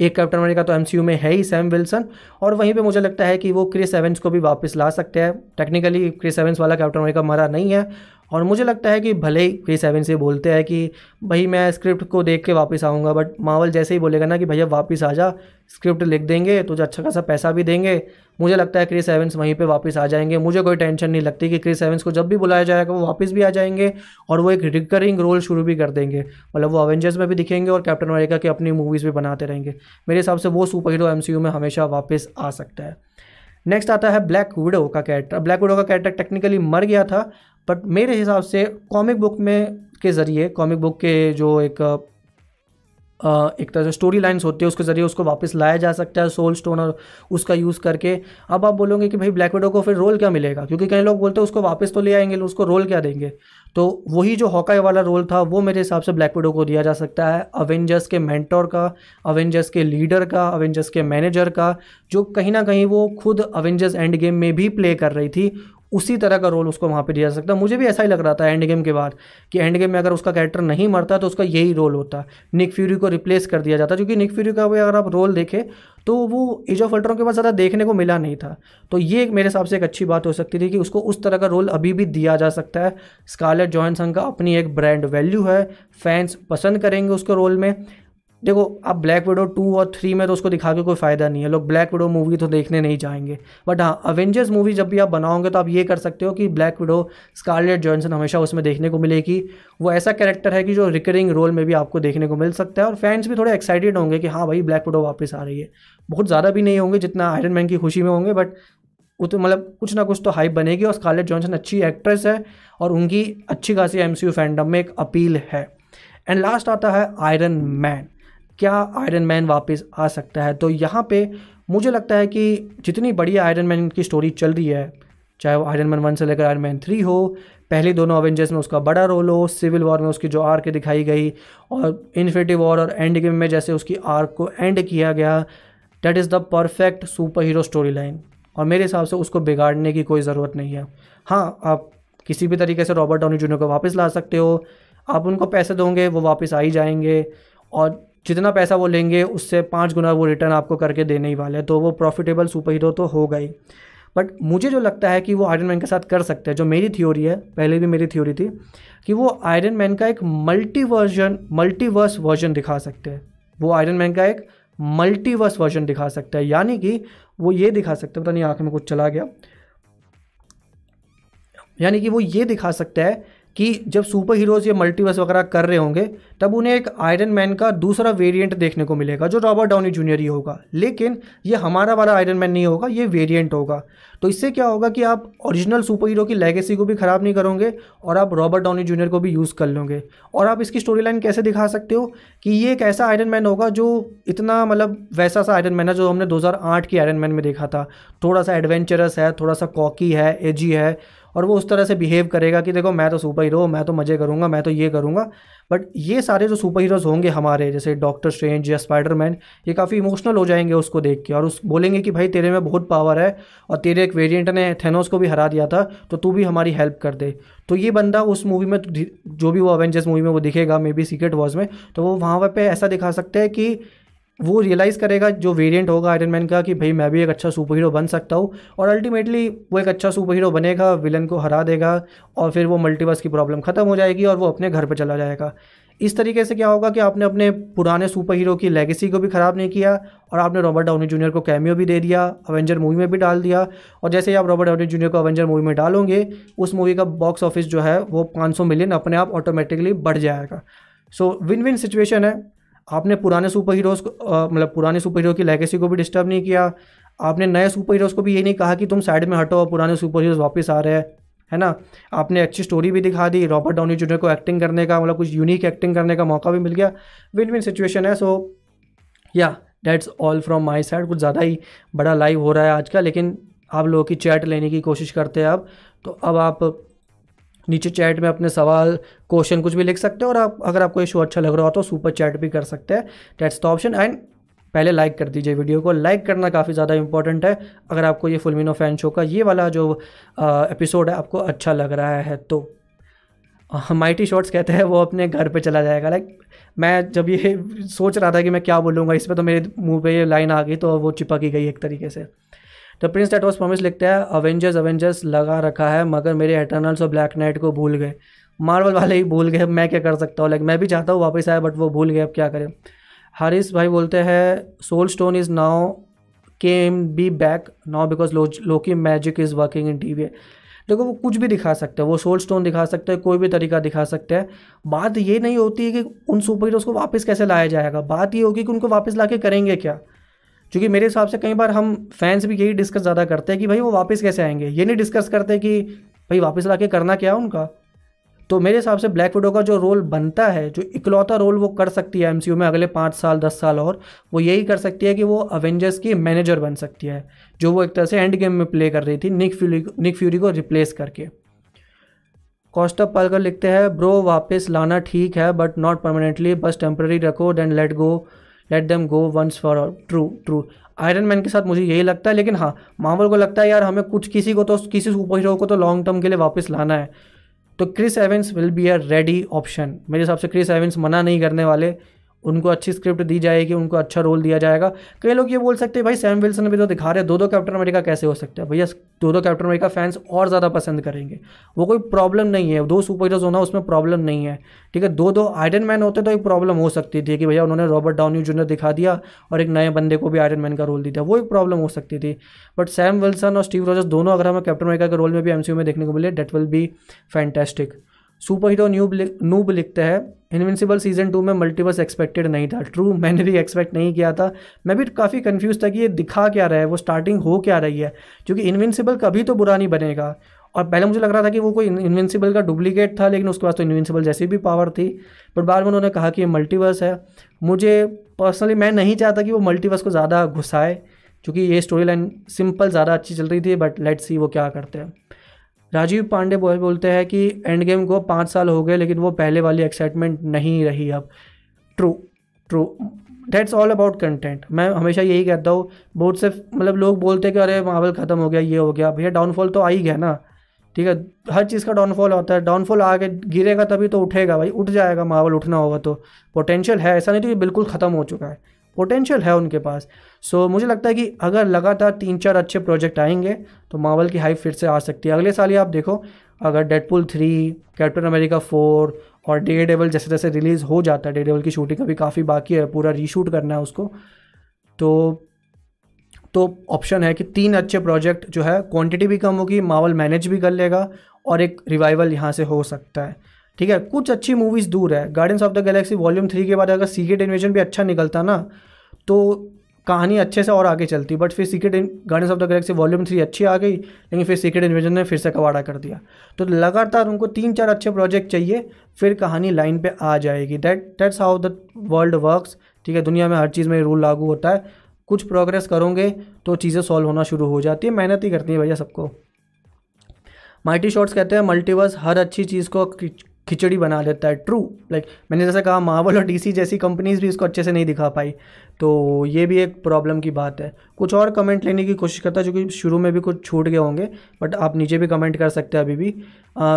Speaker 1: एक कैप्टन अमेरिका तो एमसीयू में है ही सैम विल्सन और वहीं पे मुझे लगता है कि वो क्रिस एवेंस को भी वापस ला सकते हैं। टेक्निकली क्रिस एवेंस वाला कैप्टन अमेरिका मरा नहीं है। और मुझे लगता है कि भले ही क्रिस एवेंस ये बोलते हैं कि, भाई, मैं स्क्रिप्ट को देख के वापस आऊँगा बट मावल जैसे ही बोलेगा ना कि, भैया, वापस आ जा स्क्रिप्ट लिख देंगे तो जो अच्छा खासा पैसा भी देंगे। मुझे लगता है क्रिस एवेंस वहीं पे वापस आ जाएँगे। मुझे कोई टेंशन नहीं लगती कि क्रिस एवेंस को जब भी बुलाया जाएगा, वो वापस भी आ जाएँगे और वो एक रिकरिंग रोल शुरू भी कर देंगे। मतलब वो अवेंजर्स में भी दिखेंगे और कैप्टन अमेरिका की अपनी मूवीज़ भी बनाते रहेंगे। मेरे हिसाब से वो सुपर हीरो एमसीयू में हमेशा वापस आ सकता है। नेक्स्ट आता है ब्लैक विडो का कैरेक्टर ब्लैक विडो का कैरेक्टर टेक्निकली मर गया था बट मेरे हिसाब से कॉमिक बुक में के ज़रिए कॉमिक बुक के जो एक एक तरह से स्टोरी लाइन्स होती है, उसके ज़रिए उसको वापस लाया जा सकता है सोल स्टोन और उसका यूज़ करके। अब आप बोलोगे कि भाई ब्लैक विडो को फिर रोल क्या मिलेगा? क्योंकि कई लोग बोलते हैं, उसको वापस तो ले आएँगे, उसको रोल क्या देंगे? तो वही जो हॉकाई वाला रोल था, वो मेरे हिसाब से ब्लैक विडो को दिया जा सकता है। अवेंजर्स के मेंटोर का अवेंजर्स के लीडर का अवेंजर्स के मैनेजर का, जो कहीं ना कहीं वो खुद अवेंजर्स एंड गेम में भी प्ले कर रही थी। उसी तरह का रोल उसको वहाँ पे दिया जा सकता मुझे भी ऐसा ही लग रहा था एंड गेम के बाद कि एंड गेम में अगर उसका कैरेक्टर नहीं मरता तो उसका यही रोल होता। निक फ्यूरी को रिप्लेस कर दिया जाता, क्योंकि निक फ्यूरी का भी अगर आप रोल देखें तो वो एज ऑफ़ अल्ट्रॉन के बाद ज़्यादा देखने को मिला नहीं था। तो ये एक मेरे हिसाब से एक अच्छी बात हो सकती थी कि उसको उस तरह का रोल अभी भी दिया जा सकता है। स्कारलेट जॉनसन का अपनी एक ब्रांड वैल्यू है। फैंस पसंद करेंगे उसके रोल में। देखो अब ब्लैक विडो टू और थ्री में तो उसको दिखा के कोई फ़ायदा नहीं है। लोग ब्लैक विडो मूवी तो देखने नहीं जाएँगे। बट हाँ अवेंजर्स मूवी जब भी आप बनाओगे तो आप ये कर सकते हो कि ब्लैक विडो स्कारलेट जॉनसन हमेशा उसमें देखने को मिलेगी। वो ऐसा कैरेक्टर है कि जो रिकरिंग रोल में भी आपको देखने को मिल सकता है और फैंस भी थोड़े एक्साइटेड होंगे कि हाँ भाई ब्लैक विडो वापस आ रही है। बहुत ज़्यादा भी नहीं होंगे जितना आयरन मैन की खुशी में होंगे बट वो तो मतलब कुछ ना कुछ तो हाइप बनेगी और स्कारलेट जॉनसन अच्छी एक्ट्रेस है और उनकी अच्छी खासी MCU फैंडम में एक अपील है। एंड लास्ट आता है आयरन मैन क्या आयरन मैन वापस आ सकता है? तो यहाँ पे मुझे लगता है कि जितनी बड़ी आयरन मैन की स्टोरी चल रही है, चाहे वो आयरन मैन वन से लेकर आयरन मैन थ्री हो, पहले दोनों अवेंजर्स में उसका बड़ा रोल हो सिविल वॉर में उसकी जो आर्क दिखाई गई, और इन्फिनिटी वॉर और एंड गेम में जैसे उसकी आर्क को एंड किया गया that is the perfect super hero story line और मेरे हिसाब से उसको बिगाड़ने की कोई ज़रूरत नहीं है। हाँ आप किसी भी तरीके से रॉबर्ट डॉनी जूनियर को वापस ला सकते हो। आप उनको पैसे दोगे, वो वापस आ ही जाएँगे। और जितना पैसा वो लेंगे, उससे पाँच गुना वो रिटर्न आपको करके देने ही वाले हैं। तो वो प्रॉफिटेबल सुपर हीरो तो होगा ही। बट मुझे जो लगता है कि वो आयरन मैन के साथ कर सकते हैं, जो मेरी थ्योरी है, पहले भी मेरी थ्योरी थी, कि वो आयरन मैन का एक मल्टी वर्जन मल्टीवर्स वर्जन दिखा सकते हैं। वो आयरन मैन का एक मल्टीवर्स वर्जन दिखा सकता है। यानी कि वो ये दिखा सकते हैं, पता नहीं आँख में कुछ चला गया। यानी कि वो ये दिखा सकता है कि जब सुपर हीरोज़ ये मल्टीवर्स वगैरह कर रहे होंगे, तब उन्हें एक आयरन मैन का दूसरा वेरिएंट देखने को मिलेगा, जो रॉबर्ट डाउनी जूनियर ही होगा। लेकिन ये हमारा वाला आयरन मैन नहीं होगा, ये वेरिएंट होगा। तो इससे क्या होगा कि आप ओरिजिनल सुपर हीरो की लेगेसी को भी ख़राब नहीं करोगे और आप रॉबर्ट डाउनी जूनियर को भी यूज़ कर लोगे। और आप इसकी स्टोरी लाइन कैसे दिखा सकते हो कि ये एक ऐसा आयरन मैन होगा जो इतना मतलब वैसा सा आयरन मैन है जो हमने दो की आयरन मैन में देखा था। थोड़ा सा एडवेंचरस है, थोड़ा सा कॉकी है एजी है और वो उस तरह से बिहेव करेगा कि देखो, मैं तो सुपर हीरो मैं तो मज़े करूँगा, मैं तो ये करूँगा। बट ये सारे जो सुपर हीरोज़ होंगे हमारे, जैसे डॉक्टर स्ट्रेंज या स्पाइडरमैन ये काफ़ी इमोशनल हो जाएँगे उसको देख के और उस बोलेंगे कि भाई तेरे में बहुत पावर है और तेरे एक वेरियंट ने थेनोस को भी हरा दिया था तो तू भी हमारी हेल्प कर दे। तो ये बंदा उस मूवी में जो भी वो अवेंजर्स मूवी में वो दिखेगा मे बी सीक्रेट वॉज़ में तो वो वहाँ पर ऐसा दिखा सकते हैं कि वो रियलाइज़ करेगा जो वेरिएंट होगा आयरन मैन का कि भाई मैं भी एक अच्छा सुपर हीरो बन सकता हूँ और अल्टीमेटली वो एक अच्छा सुपर हीरो बनेगा विलन को हरा देगा और फिर वो मल्टीवर्स की प्रॉब्लम ख़त्म हो जाएगी और वो अपने घर पर चला जाएगा। इस तरीके से क्या होगा कि आपने अपने पुराने सुपर हीरो की लेगेसी को भी ख़राब नहीं किया और आपने रॉबर्ट डाउनी जूनियर को कैमियो भी दे दिया अवेंजर मूवी में भी डाल दिया और जैसे ही आप रॉबर्ट डाउनी जूनियर को अवेंजर मूवी में डालोगे, उस मूवी का बॉक्स ऑफ़िस जो है वो 500 मिलियन अपने आप ऑटोमेटिकली बढ़ जाएगा। सो विन विन सिचुएशन है। आपने पुराने सुपर हीरोज़ को मतलब पुराने सुपर हीरो की लेगेसी को भी डिस्टर्ब नहीं किया। आपने नए सुपर हीरोज़ को भी ये नहीं कहा कि तुम साइड में हटो और पुराने सुपर हीरोज़ वापस आ रहे हैं, है ना? आपने अच्छी स्टोरी भी दिखा दी रॉबर्ट डाउनी जूनियर को एक्टिंग करने का मतलब कुछ यूनिक एक्टिंग करने का मौका भी मिल गया। विन विन सिचुएशन है so yeah that's all from my side कुछ ज़्यादा ही बड़ा लाइव हो रहा है आज का, लेकिन आप लोगों की चैट लेने की कोशिश करते हैं अब। तो अब आप नीचे चैट में अपने सवाल, क्वेश्चन कुछ भी लिख सकते हैं और आप, अगर आपको ये शो अच्छा लग रहा हो तो सुपर चैट भी कर सकते हैं। डेट्स द ऑप्शन एंड पहले लाइक कर दीजिए वीडियो को। लाइक करना काफ़ी ज़्यादा इंपॉर्टेंट है। अगर आपको ये फुलमिनो फ़ैन शो का ये वाला जो एपिसोड है आपको अच्छा लग रहा है तो माइटी शॉर्ट्स कहते हैं वो अपने घर पे चला जाएगा। लाइक मैं जब ये सोच रहा था कि मैं क्या बोलूँगा, इस पर तो मेरे मुँह पे ये लाइन आ गई तो वो चिपक गई एक तरीके से। तो प्रिंस डेट वॉज़ प्रॉमिस लिखते हैं अवेंजर्स अवेंजर्स लगा रखा है, मगर मेरे एटर्नल्स और ब्लैक नाइट को भूल गए। मार्वल वाले ही भूल गए, मैं क्या कर सकता हूँ? लाइक मैं भी चाहता हूँ वापस आए बट वो भूल गए, अब क्या करें? हारिस भाई बोलते हैं soul stone is now came be back now because Loki magic is working in T V देखो, वो कुछ भी दिखा सकते हैं, वो सोल स्टोन दिखा सकते हैं, कोई भी तरीका दिखा सकते हैं। बात ये नहीं होती है कि उन सुपर हीरोज़ को वापस कैसे लाया जाएगा। बात ये होगी कि उनको वापस ला करेंगे क्या? क्योंकि मेरे हिसाब से कई बार हम फैंस भी यही डिस्कस ज़्यादा करते हैं कि भाई वो वापस कैसे आएँगे? ये नहीं डिस्कस करते कि भाई वापस ला के करना क्या है उनका? तो मेरे हिसाब से ब्लैक विडो का जो रोल बनता है, जो इकलौता रोल वो कर सकती है एमसीयू में अगले पाँच साल, दस साल और, वो यही कर सकती है कि वो अवेंजर्स की मैनेजर बन सकती है, जो वो एक तरह से एंड गेम में प्ले कर रही थी निक फ्यूरी निक फ्यूरी को रिप्लेस करके। कॉस्टअप पालकर लिखते हैं, ब्रो, वापस लाना ठीक है बट नॉट परमानेंटली बस टेम्प्रेरी रखो then let go let them go once for all true true Iron Man के साथ मुझे यही लगता है, लेकिन हाँ मार्वल को लगता है, यार, हमें कुछ किसी को तो किसी सुपर हीरो को तो लॉन्ग टर्म के लिए वापस लाना है. तो Chris Evans will be a ready option मेरे हिसाब से क्रिस एवेंस मना नहीं करने वाले। उनको अच्छी स्क्रिप्ट दी जाएगी, उनको अच्छा रोल दिया जाएगा। कई लोग ये बोल सकते हैं, भाई सैम विल्सन भी तो दिखा रहे हैं दो दो कैप्टन अमेरिका कैसे हो सकते हैं? भैया दो दो कैप्टन अमेरिका फैंस और ज़्यादा पसंद करेंगे। वो कोई प्रॉब्लम नहीं है। दो सुपर हीरोज होना उसमें प्रॉब्लम नहीं है। ठीक है दो दो आयरन मैन होते तो एक प्रॉब्लम हो सकती थी कि भैया उन्होंने रॉबर्ट डाउनी जूनियर दिखा दिया और एक नए बंदे को भी आयरन मैन का रोल दिया। वो एक प्रॉब्लम हो सकती थी। बट सैम विल्सन और स्टीव रॉजर्स दोनों अगर हमें कैप्टन अमेरिका के रोल में भी एमसीयू में देखने को मिले that will be fantastic super hero newb noob लिखते हैं। इनविंसिबल सीज़न टू में मल्टीवर्स एक्सपेक्टेड नहीं था। ट्रू, मैंने भी एक्सपेक्ट नहीं किया था। मैं भी काफ़ी कंफ्यूज था कि ये दिखा क्या रहा है, वो स्टार्टिंग हो क्या रही है। क्योंकि इनविंसिबल कभी तो बुरा नहीं बनेगा। और पहले मुझे लग रहा था कि वो कोई इन्विंसिबल का डुप्लीकेट था, लेकिन उसके पास तो इन्विंसिबल जैसी भी पावर थी। बट बाद में उन्होंने कहा कि ये मल्टीवर्स है। मुझे पर्सनली मैं नहीं चाहता कि वो मल्टीवर्स को ज़्यादा घुसाए, क्योंकि ये स्टोरी लाइन सिंपल ज़्यादा अच्छी चल रही थी बट लेट्स सी वो क्या करते हैं। राजीव पांडे बॉय बोलते हैं कि एंड गेम को पाँच साल हो गए, लेकिन वो पहले वाली एक्साइटमेंट नहीं रही अब। True true that's all about content मैं हमेशा यही कहता हूँ, बहुत से मतलब लोग बोलते हैं कि अरे मावल ख़त्म हो गया, ये हो गया। भैया डाउनफॉल तो आ ही गया ना। ठीक है, हर चीज़ का डाउनफॉल होता है। डाउनफॉल आगे गिरेगा तभी तो उठेगा भाई, उठ जाएगा मावल उठना होगा तो। पोटेंशियल है, ऐसा नहीं तो ये बिल्कुल ख़त्म हो चुका है। पोटेंशियल है उनके पास। सो so, मुझे लगता है कि अगर लगातार तीन चार अच्छे प्रोजेक्ट आएँगे तो मावल की हाइप फिर से आ सकती है। अगले साल ही आप देखो अगर Deadpool three Captain America four और डे डेवल जैसे जैसे रिलीज़ हो जाता है डे डेवल की शूटिंग अभी काफ़ी बाकी है पूरा रीशूट करना है उसको तो तो ऑप्शन है कि तीन अच्छे प्रोजेक्ट जो है क्वांटिटी भी कम होगी मावल मैनेज भी कर लेगा और एक रिवाइवल यहाँ से हो सकता है। ठीक है कुछ अच्छी मूवीज़ दूर है। Guardians of the Galaxy volume three के बाद अगर सीक्रेट इन्वेजन भी अच्छा निकलता ना तो कहानी अच्छे से और आगे चलती। बट फिर secret Guardians of the Galaxy volume three अच्छी आ गई लेकिन फिर सीक्रेट इन्वेजन ने फिर से कवाड़ा कर दिया। तो लगातार उनको तीन चार अच्छे प्रोजेक्ट चाहिए फिर कहानी लाइन पे आ जाएगी। That that's how the world works ठीक है दुनिया में हर चीज़ में रूल लागू होता है। कुछ प्रोग्रेस करोगे तो चीज़ें सॉल्व होना शुरू हो जाती है। मेहनत ही करती है भैया सबको। माइटी शॉर्ट्स कहते हैं मल्टीवर्स हर अच्छी चीज़ को खिचड़ी बना देता है। ट्रू लाइक like, मैंने जैसे कहा मावल और डीसी जैसी कंपनीज़ भी इसको अच्छे से नहीं दिखा पाई। तो ये भी एक प्रॉब्लम की बात है। कुछ और कमेंट लेने की कोशिश करता जो कि शुरू में भी कुछ छूट गए होंगे बट आप नीचे भी कमेंट कर सकते हैं अभी भी।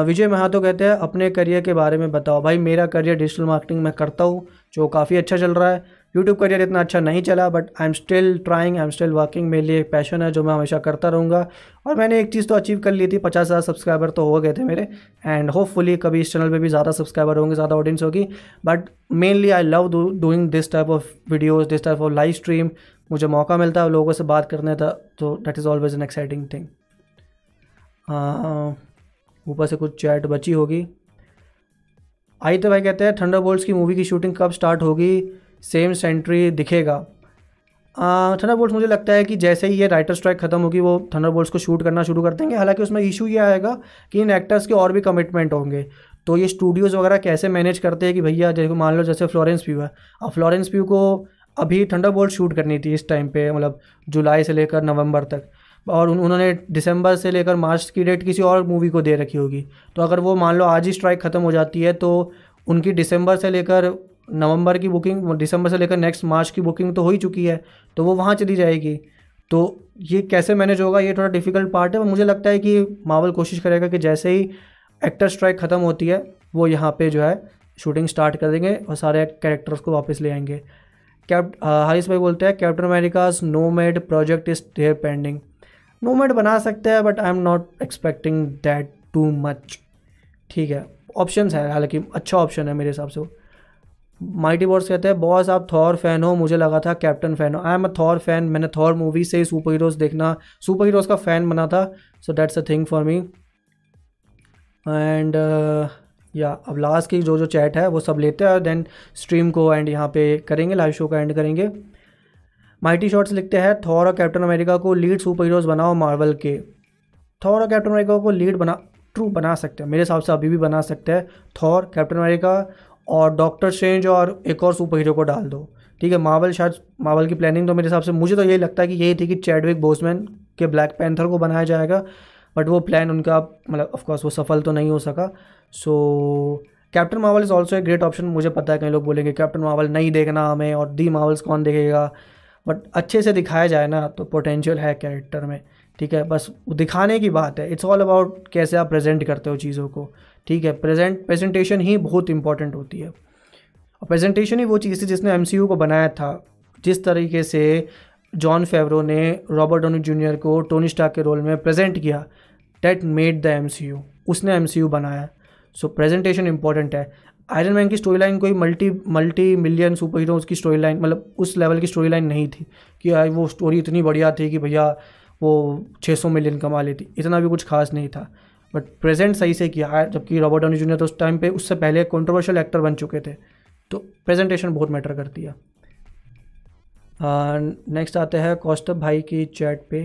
Speaker 1: विजय महातो कहते हैं, अपने करियर के बारे में बताओ। भाई, मेरा करियर डिजिटल मार्केटिंग में करता हूँ, जो काफ़ी अच्छा चल रहा है। यूट्यूब करियर इतना अच्छा नहीं चला but I am still trying I am still working मेरे लिए एक पैशन है जो मैं हमेशा करता रहूँगा। और मैंने एक चीज़ तो अचीव कर ली थी, पचास हज़ार सब्सक्राइबर तो हो गए थे मेरे। एंड होपफुली कभी इस चैनल पे भी ज़्यादा सब्सक्राइबर होंगे, ज़्यादा ऑडियंस होगी। But mainly I love doing this type of videos this type of live stream मुझे मौका मिलता है लोगों से बात करने का तो that is always an exciting thing ऊपर से कुछ चैट बची होगी। आई तो भाई कहते हैं थंडर की मूवी की शूटिंग कब स्टार्ट होगी? सेम सेंट्री दिखेगा। थंडर बोल्ट मुझे लगता है कि जैसे ही ये राइटर स्ट्राइक खत्म होगी, वो थंडर बोल्ट को शूट करना शुरू कर देंगे। हालाँकि उसमें इशू ये आएगा कि इन एक्टर्स के और भी कमिटमेंट होंगे। तो ये स्टूडियोज़ वगैरह कैसे मैनेज करते हैं कि भैया जैसे मान लो जैसे फ्लोरेंस व्यू है। अब फ्लोरेंस व्यू को अभी थंडर बोल्ट शूट करनी थी इस टाइम पे मतलब जुलाई से लेकर नवंबर तक। और उन्होंने दिसंबर से लेकर मार्च की डेट किसी और मूवी को दे रखी होगी। तो अगर वो, मान लो, आज ही स्ट्राइक ख़त्म हो जाती है तो उनकी दिसंबर से लेकर नवंबर की बुकिंग, दिसंबर से लेकर नेक्स्ट मार्च की बुकिंग तो हो ही चुकी है तो वो वहाँ चली जाएगी। तो ये कैसे मैनेज होगा, ये थोड़ा डिफ़िकल्ट पार्ट है और मुझे लगता है कि मावल कोशिश करेगा कि जैसे ही एक्टर स्ट्राइक ख़त्म होती है, वो यहाँ पे जो है शूटिंग स्टार्ट कर देंगे और सारे कैरेक्टर्स को वापस ले आएँगे। कैप हारिस भाई बोलते हैं Captain America's Nomad project is there pending Nomad बना सकते हैं but I am not expecting that too much ठीक है ऑप्शन है, हालाँकि अच्छा ऑप्शन है मेरे हिसाब से वो। माइटी बॉर्स कहते हैं, बॉस, आप थॉर फ़ैन हो, मुझे लगा था कैप्टन फ़ैन हो। I am a Thor fan, मैंने थॉर मूवी से ही सुपर हीरोज़ देखना सुपर हीरोज़ का फ़ैन बना था। So that's a thing for me and yeah अब लास्ट की जो जो चैट है, वो सब लेते हैं देन स्ट्रीम को एंड यहाँ पे करेंगे लाइव शो का एंड करेंगे। माइटी शॉर्ट्स लिखते हैं, थॉर और कैप्टन अमेरिका को लीड सुपर हीरोज़ बनाओ मार्वल के। थॉर और कैप्टन अमेरिका को लीड बना ट्रू बना सकते हैं, मेरे हिसाब से अभी भी बना सकते हैं। थॉर, कैप्टन अमेरिका और डॉक्टर स्ट्रेंज और एक और सुपर हीरो को डाल दो। ठीक है मावल शायद मावल की प्लानिंग तो मेरे हिसाब से, मुझे तो यही लगता है कि यही थी कि चैडविक बोसमैन के ब्लैक पैंथर को बनाया जाएगा बट वो प्लान उनका मतलब ऑफकोर्स वो सफल तो नहीं हो सका। So Captain Marvel is also a great option मुझे पता है, कई लोग बोलेंगे कैप्टन मावल नहीं देखना हमें और दी मावल्स कौन देखेगा? बट अच्छे से दिखाया जाए ना तो पोटेंशियल है कैरेक्टर में। ठीक है, बस दिखाने की बात है इट्स ऑल अबाउट कैसे आप प्रेजेंट करते हो चीज़ों को। ठीक है प्रेजेंट प्रेजेंटेशन ही बहुत इंपॉर्टेंट होती है। और प्रेजेंटेशन ही वो चीज़ थी जिसने एमसीयू को बनाया था। जिस तरीके से जॉन फेवरो ने रॉबर्ट डोनी जूनियर को टोनी स्टार के रोल में प्रेजेंट किया डेट मेड द एमसीयू उसने एमसीयू बनाया। सो प्रेजेंटेशन इंपॉर्टेंट है। आयरन मैन की स्टोरी लाइन कोई multi multi million super heroes की स्टोरी लाइन मतलब उस लेवल की स्टोरी लाइन नहीं थी कि वो स्टोरी इतनी बढ़िया थी कि भैया वो 600 मिलियन कमा लेती। इतना भी कुछ खास नहीं था। बट प्रेजेंट सही से किया जबकि रॉबर्ट डॉनी जूनियर तो उस टाइम पे उससे पहले कंट्रोवर्शियल एक्टर बन चुके थे। तो प्रेजेंटेशन बहुत मैटर करती है। नेक्स्ट आते हैं कौस्तभ भाई की चैट पे।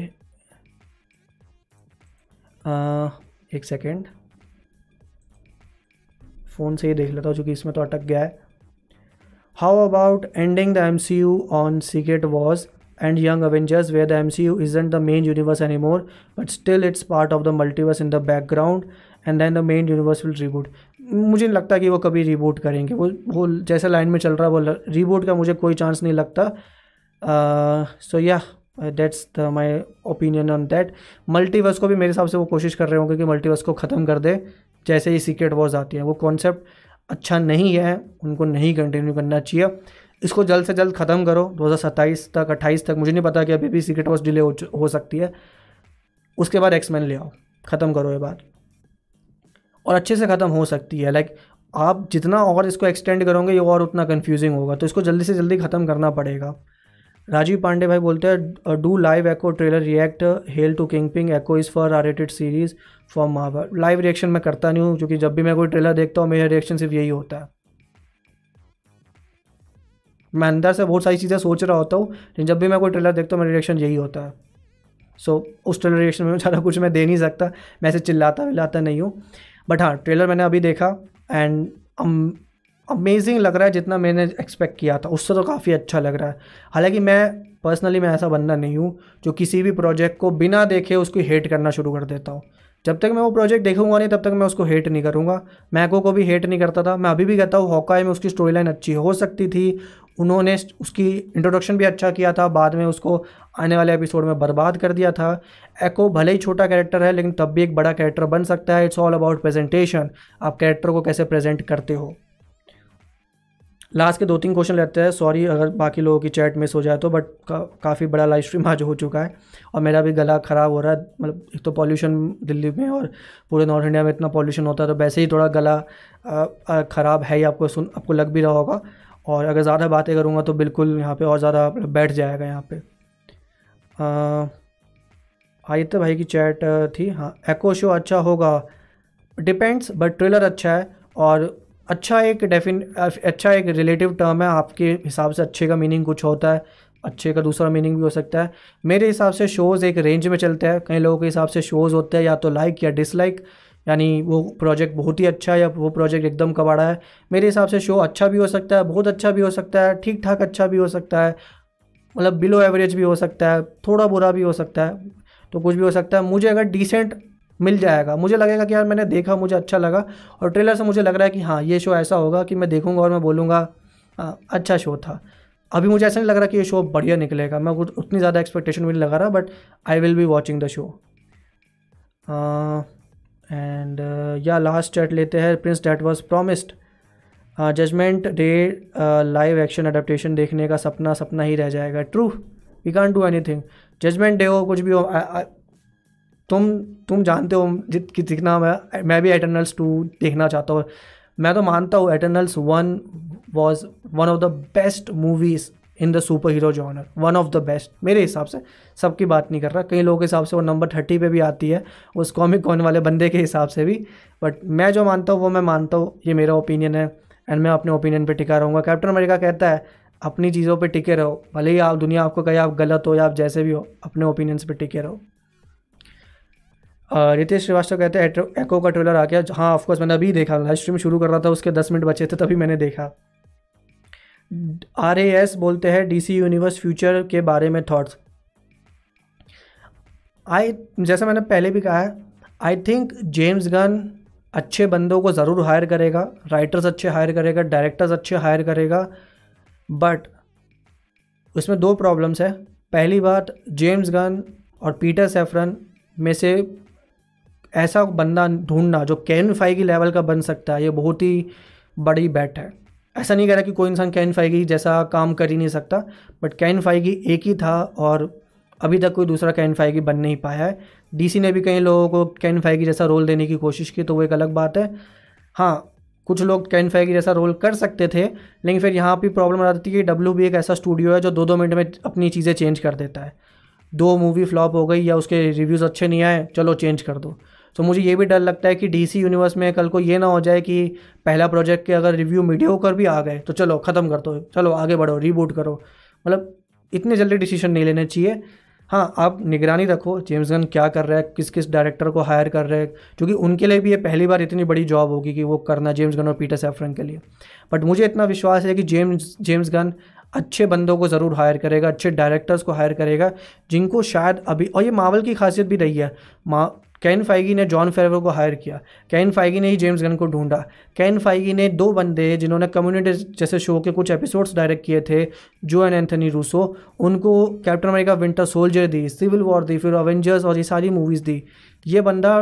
Speaker 1: आ, एक सेकेंड फ़ोन से ही देख लेता हूँ चूँकि इसमें तो अटक गया है। How about ending the M C U on Secret Wars and Young Avengers, where the MCU isn't the main universe anymore, but still it's part of the multiverse in the background, and then the main universe will reboot. मुझे नहीं लगता कि वो कभी reboot करेंगे। वो वो जैसा लाइन में चल रहा है वो रिबूट का मुझे कोई चांस नहीं लगता। सो या that's the my opinion on that multiverse को भी मेरे हिसाब से वो कोशिश कर रहे होंगे कि मल्टीवर्स को ख़त्म कर दे। जैसे ही सीक्रेट वॉर्स आती हैं वो कॉन्सेप्ट अच्छा नहीं है उनको नहीं कंटिन्यू करना चाहिए। इसको जल्द से जल्द ख़त्म करो। 2027 तक 28 तक मुझे नहीं पता कि अभी भी सीक्रेट वॉर्स डिले हो, हो सकती है। उसके बाद एक्समैन ले आओ। ख़त्म करो ये बात। और अच्छे से ख़त्म हो सकती है। लाइक आप जितना और इसको एक्सटेंड करोगे ये और उतना कन्फ्यूजिंग होगा। तो इसको जल्दी से जल्दी ख़त्म करना पड़ेगा। राजीव पांडे भाई बोलते हैं do live Echo trailer react hail to Kingpin Echo is for R rated series for Marvel live reaction मैं करता नहीं हूँ क्योंकि जब भी मैं कोई ट्रेलर देखता हूँ मेरा रिएक्शन सिर्फ़ यही होता है। मैं अंदर से बहुत सारी चीज़ें सोच रहा होता हूँ जब भी मैं कोई ट्रेलर देखता हूँ मेरा रिएक्शन यही होता है। सो so, उस ट्रेलर रिएक्शन में ज़्यादा कुछ मैं दे नहीं सकता मैं ऐसे चिल्लाता विल्लाता नहीं हूँ। बट हाँ ट्रेलर मैंने अभी देखा एंड अमेजिंग लग रहा है जितना मैंने एक्सपेक्ट किया था। उससे तो काफ़ी अच्छा लग रहा है। हालाँकि मैं पर्सनली मैं ऐसा बंदा नहीं हूँ जो किसी भी प्रोजेक्ट को बिना देखे उसको हेट करना शुरू कर देता हूँ। जब तक मैं वो प्रोजेक्ट देखूँगा नहीं तब तक मैं उसको हेट नहीं करूँगा। मैको को भी हेट नहीं करता था। मैं अभी भी कहता हूँ हॉकाई में उसकी स्टोरी लाइन अच्छी हो सकती थी उन्होंने उसकी इंट्रोडक्शन भी अच्छा किया था बाद में उसको आने वाले एपिसोड में बर्बाद कर दिया था। एको भले ही छोटा कैरेक्टर है लेकिन तब भी एक बड़ा कैरेक्टर बन सकता है। इट्स ऑल अबाउट प्रेजेंटेशन आप कैरेक्टर को कैसे प्रेजेंट करते हो? लास्ट के दो तीन क्वेश्चन रहते हैं। सॉरी अगर बाकी लोगों की चैट मिस हो जाए तो बट का, काफ़ी बड़ा लाइव स्ट्रीम आज हो चुका है। और मेरा भी गला ख़राब हो रहा है। मतलब एक तो पॉल्यूशन दिल्ली में और पूरे नॉर्थ इंडिया में इतना पॉल्यूशन होता है तो वैसे ही थोड़ा गला ख़राब है ही। आपको सुन आपको लग भी रहा होगा। और अगर ज़्यादा बातें करूँगा तो बिल्कुल यहाँ पे और ज़्यादा बैठ जाएगा यहाँ पे। आदित्य भाई की चैट थी। हाँ एको शो अच्छा होगा। डिपेंड्स बट ट्रेलर अच्छा है और अच्छा एक डेफिन अच्छा एक रिलेटिव टर्म है। आपके हिसाब से अच्छे का मीनिंग कुछ होता है, अच्छे का दूसरा मीनिंग भी हो सकता है। मेरे हिसाब से शोज़ एक रेंज में चलते हैं। कई लोगों के हिसाब से शोज़ होते हैं, या तो लाइक या डिसलाइक यानी वो प्रोजेक्ट बहुत ही अच्छा है या वो प्रोजेक्ट एकदम कबाड़ा है। मेरे हिसाब से शो अच्छा भी हो सकता है, बहुत अच्छा भी हो सकता है ठीक ठाक अच्छा भी हो सकता है मतलब बिलो एवरेज भी हो सकता है, थोड़ा बुरा भी हो सकता है तो कुछ भी हो सकता है। मुझे अगर डिसेंट मिल जाएगा, मुझे लगेगा कि यार मैंने देखा, मुझे अच्छा लगा, और ट्रेलर से मुझे लग रहा है कि हाँ ये शो ऐसा होगा कि मैं देखूँगा और मैं बोलूँगा अच्छा शो था। अभी मुझे ऐसा नहीं लग रहा कि ये शो बढ़िया निकलेगा, मैं उतनी ज़्यादा एक्सपेक्टेशन भी नहीं लगा रहा but I will be watching the show and yeah last chat लेते हैं prince that was promised Judgment Day live action adaptation देखने का सपना सपना ही रह जाएगा। True we can do anything Judgment Day हो, कुछ भी हो तुम तुम जानते हो, जित कितना मैं मैं भी एटर्नल्स टू देखना चाहता हूँ। मैं तो मानता हूँ Eternals one was one of the best movies in the superhero genre one of the best मेरे हिसाब से सबकी बात नहीं कर रहा। कई लोगों के हिसाब से वो नंबर थर्टी पे भी आती है, उस कॉमिक कॉन वाले बंदे के हिसाब से भी। बट मैं जो मानता हूँ, वो मैं मानता हूँ। ये मेरा ओपिनियन है एंड मैं अपने ओपिनियन पे टिका रहूँगा। कैप्टन अमेरिका कहता है, अपनी चीज़ों पर टिके रहो। भले ही आप, दुनिया आपको कहे आप गलत हो या आप जैसे भी हो, अपने ओपिनियंस पर टिके रहो। रितेश श्रीवास्तव कहते हैं एको का ट्रेलर आ गया। हाँ ऑफकोर्स मैंने अभी देखा। लाइव स्ट्रीम शुरू कर रहा था, उसके दस मिनट बचे थे, तभी मैंने देखा। आर बोलते हैं डीसी यूनिवर्स फ्यूचर के बारे में थॉट्स आई जैसे मैंने पहले भी कहा है आई थिंक जेम्स गन अच्छे बंदों को ज़रूर हायर करेगा राइटर्स अच्छे हायर करेगा डायरेक्टर्स अच्छे हायर करेगा बट उसमें दो प्रॉब्लम्स है. पहली बात जेम्स गन और पीटर सेफरन में से ऐसा बंदा ढूंढना जो कैन की लेवल का बन सकता है, ये बहुत ही बड़ी बैट है. ऐसा नहीं कह रहा कि कोई इंसान कैन फाइगी जैसा काम कर ही नहीं सकता बट कैन फाइगी एक ही था और अभी तक कोई दूसरा कैन फाइगी बन नहीं पाया है। डीसी ने भी कई लोगों को कैन फाइगी जैसा रोल देने की कोशिश की तो वो एक अलग बात है। हाँ कुछ लोग कैन फाइगी जैसा रोल कर सकते थे, लेकिन फिर यहाँ भी प्रॉब्लम आ जाती है कि डब्ल्यू भी एक ऐसा स्टूडियो है जो दो दो मिनट में अपनी चीज़ें चेंज कर देता है। दो मूवी फ्लॉप हो गई या उसके रिव्यूज़ अच्छे नहीं आए, चलो चेंज कर दो। तो मुझे ये भी डर लगता है कि डीसी यूनिवर्स में कल को ये ना हो जाए कि पहला प्रोजेक्ट के अगर रिव्यू मीडिया होकर भी आ गए तो चलो, ख़त्म कर दो चलो, आगे बढ़ो रीबूट करो। मतलब इतने जल्दी डिसीज़न नहीं लेने चाहिए। हाँ आप निगरानी रखो जेम्स गन क्या कर रहा है किस किस डायरेक्टर को हायर कर रहे हैं, क्योंकि उनके लिए भी ये पहली बार इतनी बड़ी जॉब होगी कि वो करना जेम्स गन और पीटर सेफ्रन के लिए। बट मुझे इतना विश्वास है कि जेम्स जेम्स गन अच्छे बंदों को ज़रूर हायर करेगा, अच्छे डायरेक्टर्स को हायर करेगा, जिनको शायद अभी, और ये मावल की खासियत भी रही है। मा कैन फाइगी ने जॉन फेरवर को हायर किया। कैन फाइगी ने ही जेम्स गन को ढूंढा। कैन फाइगी ने दो बंदे जिन्होंने कम्युनिटी जैसे शो के कुछ एपिसोड्स डायरेक्ट किए थे जो एन एंथनी रूसो उनको कैप्टन अमेरिका विंटर सोल्जर दी सिविल वॉर दी, फिर अवेंजर्स और ये सारी मूवीज़ दी। ये बंदा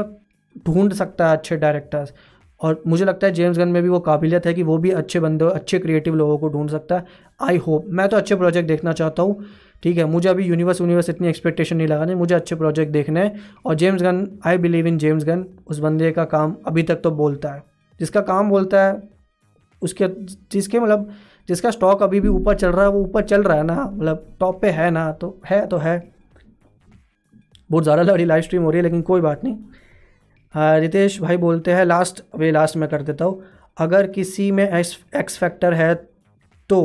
Speaker 1: ढूंढ सकता है अच्छे डायरेक्टर्स और मुझे लगता है जेम्स गन में भी वो काबिलियत है कि वो भी अच्छे बंदे, अच्छे क्रिएटिव लोगों को ढूंढ सकता है। आई होप मैं तो अच्छे प्रोजेक्ट देखना चाहता हूँ। ठीक है, मुझे अभी यूनिवर्स यूनिवर्स इतनी एक्सपेक्टेशन नहीं लगानी, मुझे अच्छे प्रोजेक्ट देखने हैं। और James Gunn I believe in James Gunn उस बंदे का काम अभी तक तो बोलता है। जिसका काम बोलता है, उसके, जिसके मतलब जिसका स्टॉक अभी भी ऊपर चल रहा है, वो ऊपर चल रहा है ना मतलब टॉप पे है ना तो है तो है। बहुत ज़्यादा लड़ी लाइव स्ट्रीम हो रही है, लेकिन कोई बात नहीं। रितेश भाई बोलते हैं लास्ट वे लास्ट में कर देता हूँ। अगर किसी में एक्स एक्स फैक्टर है तो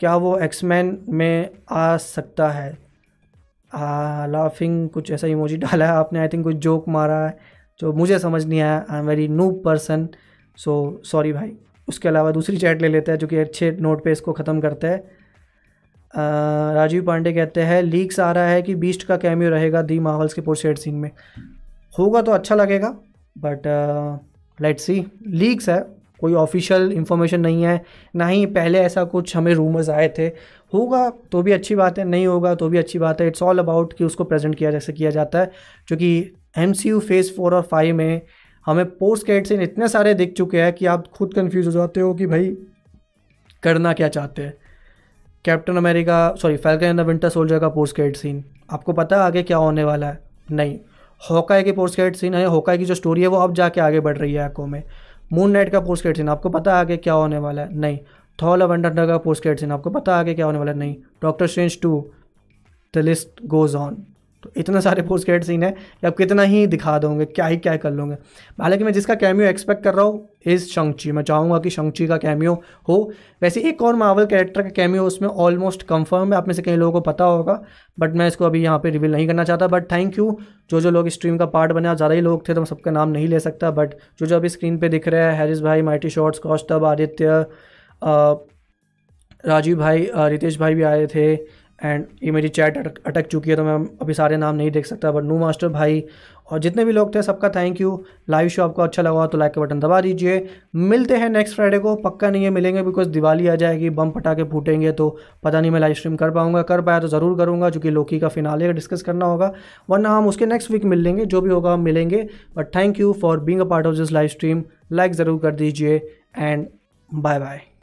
Speaker 1: क्या वो एक्समैन में आ सकता है? लाफिंग कुछ ऐसा इमोजी डाला है आपने आई थिंक कुछ जोक मारा है, जो मुझे समझ नहीं आया। I am very new person so sorry भाई। उसके अलावा दूसरी चैट ले लेते हैं जो कि अच्छे नोट पे इसको ख़त्म करते हैं। राजीव पांडे कहते हैं लीक्स आ रहा है कि बीस्ट का कैमियो रहेगा दी मावल्स के पोस्ट सीन में। होगा तो अच्छा लगेगा बट लेट्स सी लीक्स है। कोई ऑफिशियल इन्फॉर्मेशन नहीं है, ना ही पहले ऐसा कुछ हमें रूमर्स आए थे। होगा तो भी अच्छी बात है, नहीं होगा तो भी अच्छी बात है। इट्स ऑल अबाउट कि उसको प्रेजेंट किया जैसे किया जाता है क्योंकि M C U phase four और फाइव में हमें पोस्ट कैट सीन इतने सारे दिख चुके हैं कि आप खुद कन्फ्यूज़ हो जाते हो कि भाई करना क्या चाहते हैं। Captain America sorry Falcon and the Winter Soldier का पोस्ट कैट सीन आपको पता है आगे क्या होने वाला है? नहीं। हॉकाई के पोस्ट कैट सीन है हॉकाई की जो स्टोरी है, वो अब जाके आगे बढ़ रही है आको में। मून नाइट का पोस्ट क्रेडिट सीन आपको पता आगे क्या होने वाला है? नहीं। थॉल ऑफ़ अंडर का पोस्ट क्रेडिट सीन आपको पता आगे क्या होने वाला है? नहीं। Doctor Strange two the list goes on तो इतने सारे पोस्ट क्रेडिट सीन है कि आप कितना ही दिखा दोगे, क्या ही क्या कर लोगे। हालाँकि मैं जिसका कैमियो एक्सपेक्ट कर रहा हूँ इज़ शंक्ची मैं चाहूँगा कि शंक्ची का कैमियो हो। वैसे एक और मावल कैरेक्टर का कैमियो उसमें ऑलमोस्ट कंफर्म है, आप में से कई लोगों को पता होगा बट मैं इसको अभी यहाँ पे रिवील नहीं करना चाहता। बट थैंक यू जो जो लोग स्ट्रीम का पार्ट बने, ज़्यादा ही लोग थे तो मैं सबका नाम नहीं ले सकता बट जो जो अभी स्क्रीन पर दिख रहे हैं हैरिस भाई माइटी शॉर्ट्स कौस्तब आदित्य राजीव भाई रितेश भाई भी आए थे एंड ये मेरी चैट अटक अटक चुकी है तो मैं अभी सारे नाम नहीं देख सकता बट नू मास्टर भाई और जितने भी लोग थे, सबका थैंक यू लाइव शो आपको अच्छा लगा तो लाइक का बटन दबा दीजिए। मिलते हैं नेक्स्ट फ्राइडे को, पक्का नहीं है मिलेंगे बिकॉज़ दिवाली आ जाएगी बम पटाखे फूटेंगे तो पता नहीं मैं लाइव स्ट्रीम कर पाऊँगा। कर पाया तो ज़रूर करूँगा चूँकि लोकी का फिनाले का डिस्कस करना होगा, वरना हम उसके नेक्स्ट वीक मिल लेंगे, जो भी होगा हम मिलेंगे। But thank you for being a part of this live stream like ज़रूर कर दीजिए एंड बाय बाय